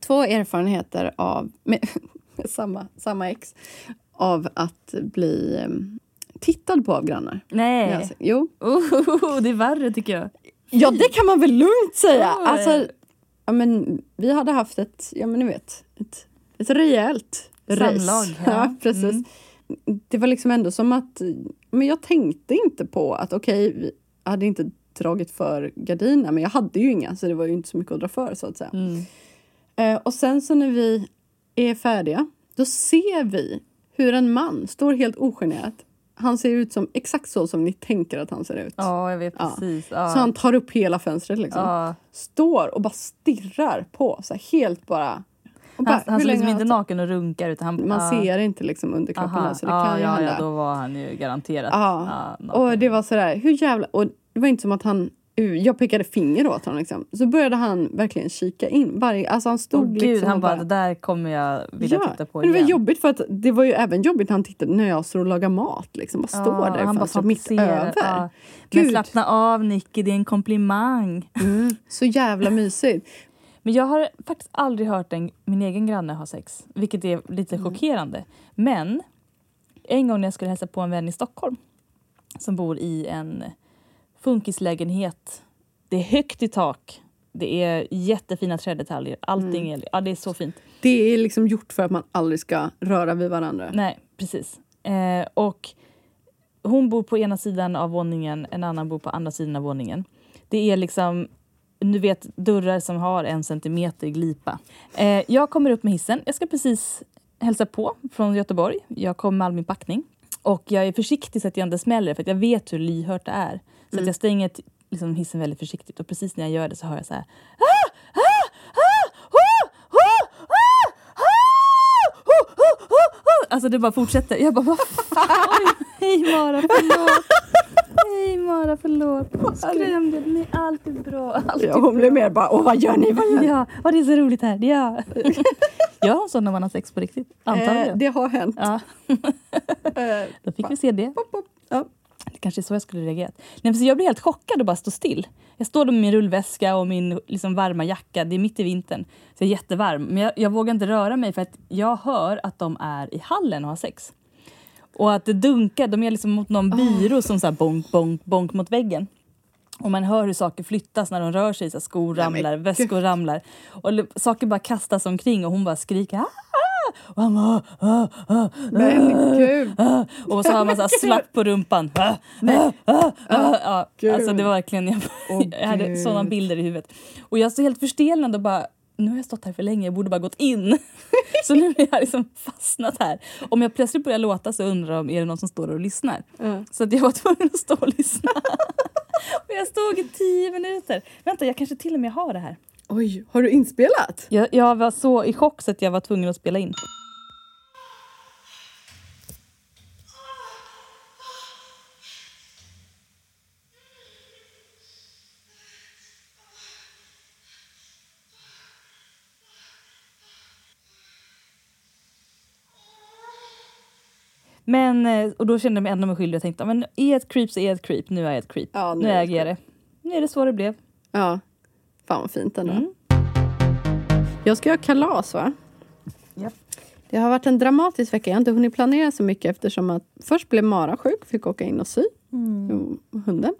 två erfarenheter av, med, med (laughs) samma, samma ex, av att bli em, tittad på av grannar. Nej! Alltså, jo, Oh, det är värre tycker jag. ja det kan man väl lugnt säga. Oj. Alltså, ja, men, vi hade haft ett, ja men ni vet, ett, ett rejält Samlag, race. ja. (laughs) Ja, precis. Mm. Det var liksom ändå som att, men jag tänkte inte på att okej, vi hade inte dragit för gardiner, men jag hade ju inga så det var ju inte så mycket att dra för så att säga. Mm. Eh, och sen så när vi är färdiga, då ser vi hur en man står helt ogenerat. Han ser ut som exakt så som ni tänker att han ser ut. Ja, jag vet precis. Ja. Så han tar upp hela fönstret liksom. ja. Står och bara stirrar på, så här, helt bara. Bara, Han, han såg liksom inte naken och runkar utan han... Man ja. ser inte liksom underkroppen Aha. där, så det ja, kan ja, ja, då var han ju garanterat Ja. Och det var sådär, hur jävla... Och det var inte som att han... Jag pekade finger åt honom liksom. Så började han verkligen kika in. Varje, alltså han stod Åh, gud, liksom han bara, det där kommer jag vilja titta på men det igen. var jobbigt för att det var ju även jobbigt när han tittade när jag står och lagar mat. Liksom. Bara står där han bara fönstret mitt över. Ja. Men slappna av Nicky, det är en komplimang. Mm, så jävla (laughs) mysigt. Men jag har faktiskt aldrig hört en, min egen granne ha sex, vilket är lite Mm. chockerande. Men en gång när jag skulle hälsa på en vän i Stockholm som bor i en funkislägenhet. Det är högt i tak. Det är jättefina trädetaljer. Allting Mm. är, ja, det är så fint. Det är liksom gjort för att man aldrig ska röra vid varandra. Nej, precis. Eh, och hon bor på ena sidan av våningen, en annan bor på andra sidan av våningen. Det är liksom du vet dörrar som har en centimeter glipa. Eh, jag kommer upp med hissen. Jag ska precis hälsa på från Göteborg. Jag kom med all min packning. Och jag är försiktig så att jag inte smäller för att jag vet hur lyhört det är. Så att jag stänger liksom, hissen väldigt försiktigt och precis när jag gör det så hör jag så här! Alltså det bara fortsätter. Jag bara vad fan? Hej Mara, förlåt. Hej Mara, förlåt. Skrämde ni? Allt är bra. Allt är Ja, hon blev mer bara, åh vad gör ni? Vad gör ni? Ja, och det är så roligt här. Ja. (laughs) Gör hon så när man har sex på riktigt? Antagligen. Eh, det har hänt. Ja, (laughs) Eh, då fick vi se det. Ja. Kanske är så jag skulle reagerat. Nej, så jag blir helt chockad och bara står still. Jag står där med min rullväska och min liksom, varma jacka. Det är mitt i vintern. Så jag är jättevarm. Men jag, jag vågar inte röra mig för att jag hör att de är i hallen och har sex. Och att det dunkar. De är liksom mot någon byrå som så här bonk, bonk, bonk mot väggen. Och man hör hur saker flyttas när de rör sig. Så skor Nej, ramlar, gud. väskor ramlar. Och saker bara kastas omkring och hon bara skriker. "Ah!" Och han bara, "Ah, ah, ah, Men gud. Och så har man så här slapp på rumpan. (laughs) Ah, ja, alltså det var verkligen, jag, (laughs) jag hade sådana bilder i huvudet. Och jag står helt förstelnad och bara, nu har jag stått här för länge, jag borde bara gått in. (laughs) så nu är jag liksom fastnat här. Om jag plötsligt börjar låta så undrar de, är det någon som står och lyssnar? Ja. Så att jag var tvungen att stå och lyssna. och jag stod i tio minuter. Vänta, jag kanske till och med har det här. Oj, har du inspelat? Jag, jag var så i chock så att jag var tvungen att spela in. Men, eh, och då kände jag mig ändå mig skyldig och tänkte, men är ett creep så är ett creep. Nu är jag ett creep. Ja, nu nu äger jag det. Nu är det så det blev. Ja. Fan vad fint ändå. Mm. Jag ska göra kalas va? Japp. Det har varit en dramatisk vecka. Jag har inte hunnit planera så mycket eftersom att först blev Mara sjuk, fick åka in och sy. Jo, Hunden.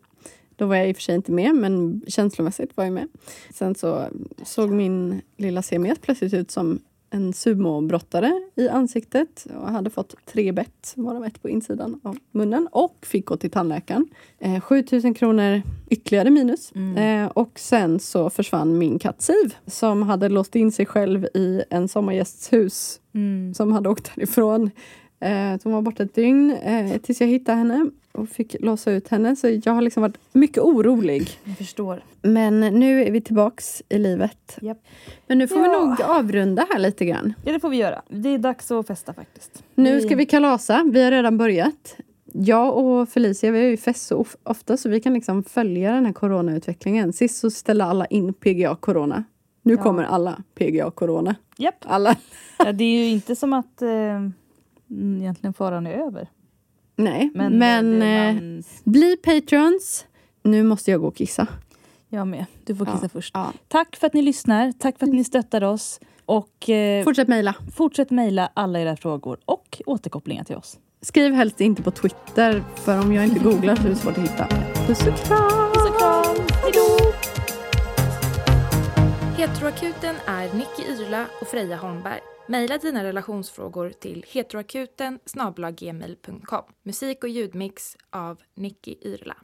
Då var jag i och för sig inte med, men känslomässigt var jag med. Sen så såg min lilla Siames plötsligt ut som en sumobrottare i ansiktet och hade fått tre bett, varav ett på insidan av munnen och fick gå till tandläkaren. Eh, 7000 kronor ytterligare minus. Eh, och sen så försvann min katt Siv som hade låst in sig själv i en sommargästs hus som hade åkt härifrån. Eh, hon var borta ett dygn eh, tills jag hittade henne och fick låsa ut henne. Så jag har liksom varit mycket orolig. Jag förstår. Men nu är vi tillbaks i livet. Japp. Men nu får vi Ja. nog avrunda här lite grann. Ja, det får vi göra. Det är dags att festa faktiskt. Nu ska vi kalasa. Vi har redan börjat. Jag och Felicia vi har ju fest så of- ofta så vi kan liksom följa den här coronautvecklingen. Sist så ställde alla in PGA corona. Nu Ja. kommer alla PGA corona. Japp. Alla. Ja, det är ju inte som att eh, egentligen faran är över. Nej, Men, men, eh, man, bli patrons. Nu måste jag gå och kissa. jag med. Du får Ja. kissa först. Ja. Tack för att ni lyssnar. Tack för att ni stöttar oss. Och eh, Fortsätt mejla. fortsätt mejla alla era frågor och återkopplingar till oss. Skriv helst inte på Twitter, för om jag inte googlar så är det svårt att hitta. Puss och kram! Puss och kram! Hejdå! Heteroakuten är Nicky Irla och Freja Holmberg. Maila dina relationsfrågor till heteroakuten gmail.com. Musik och ljudmix av Nicky Yrla.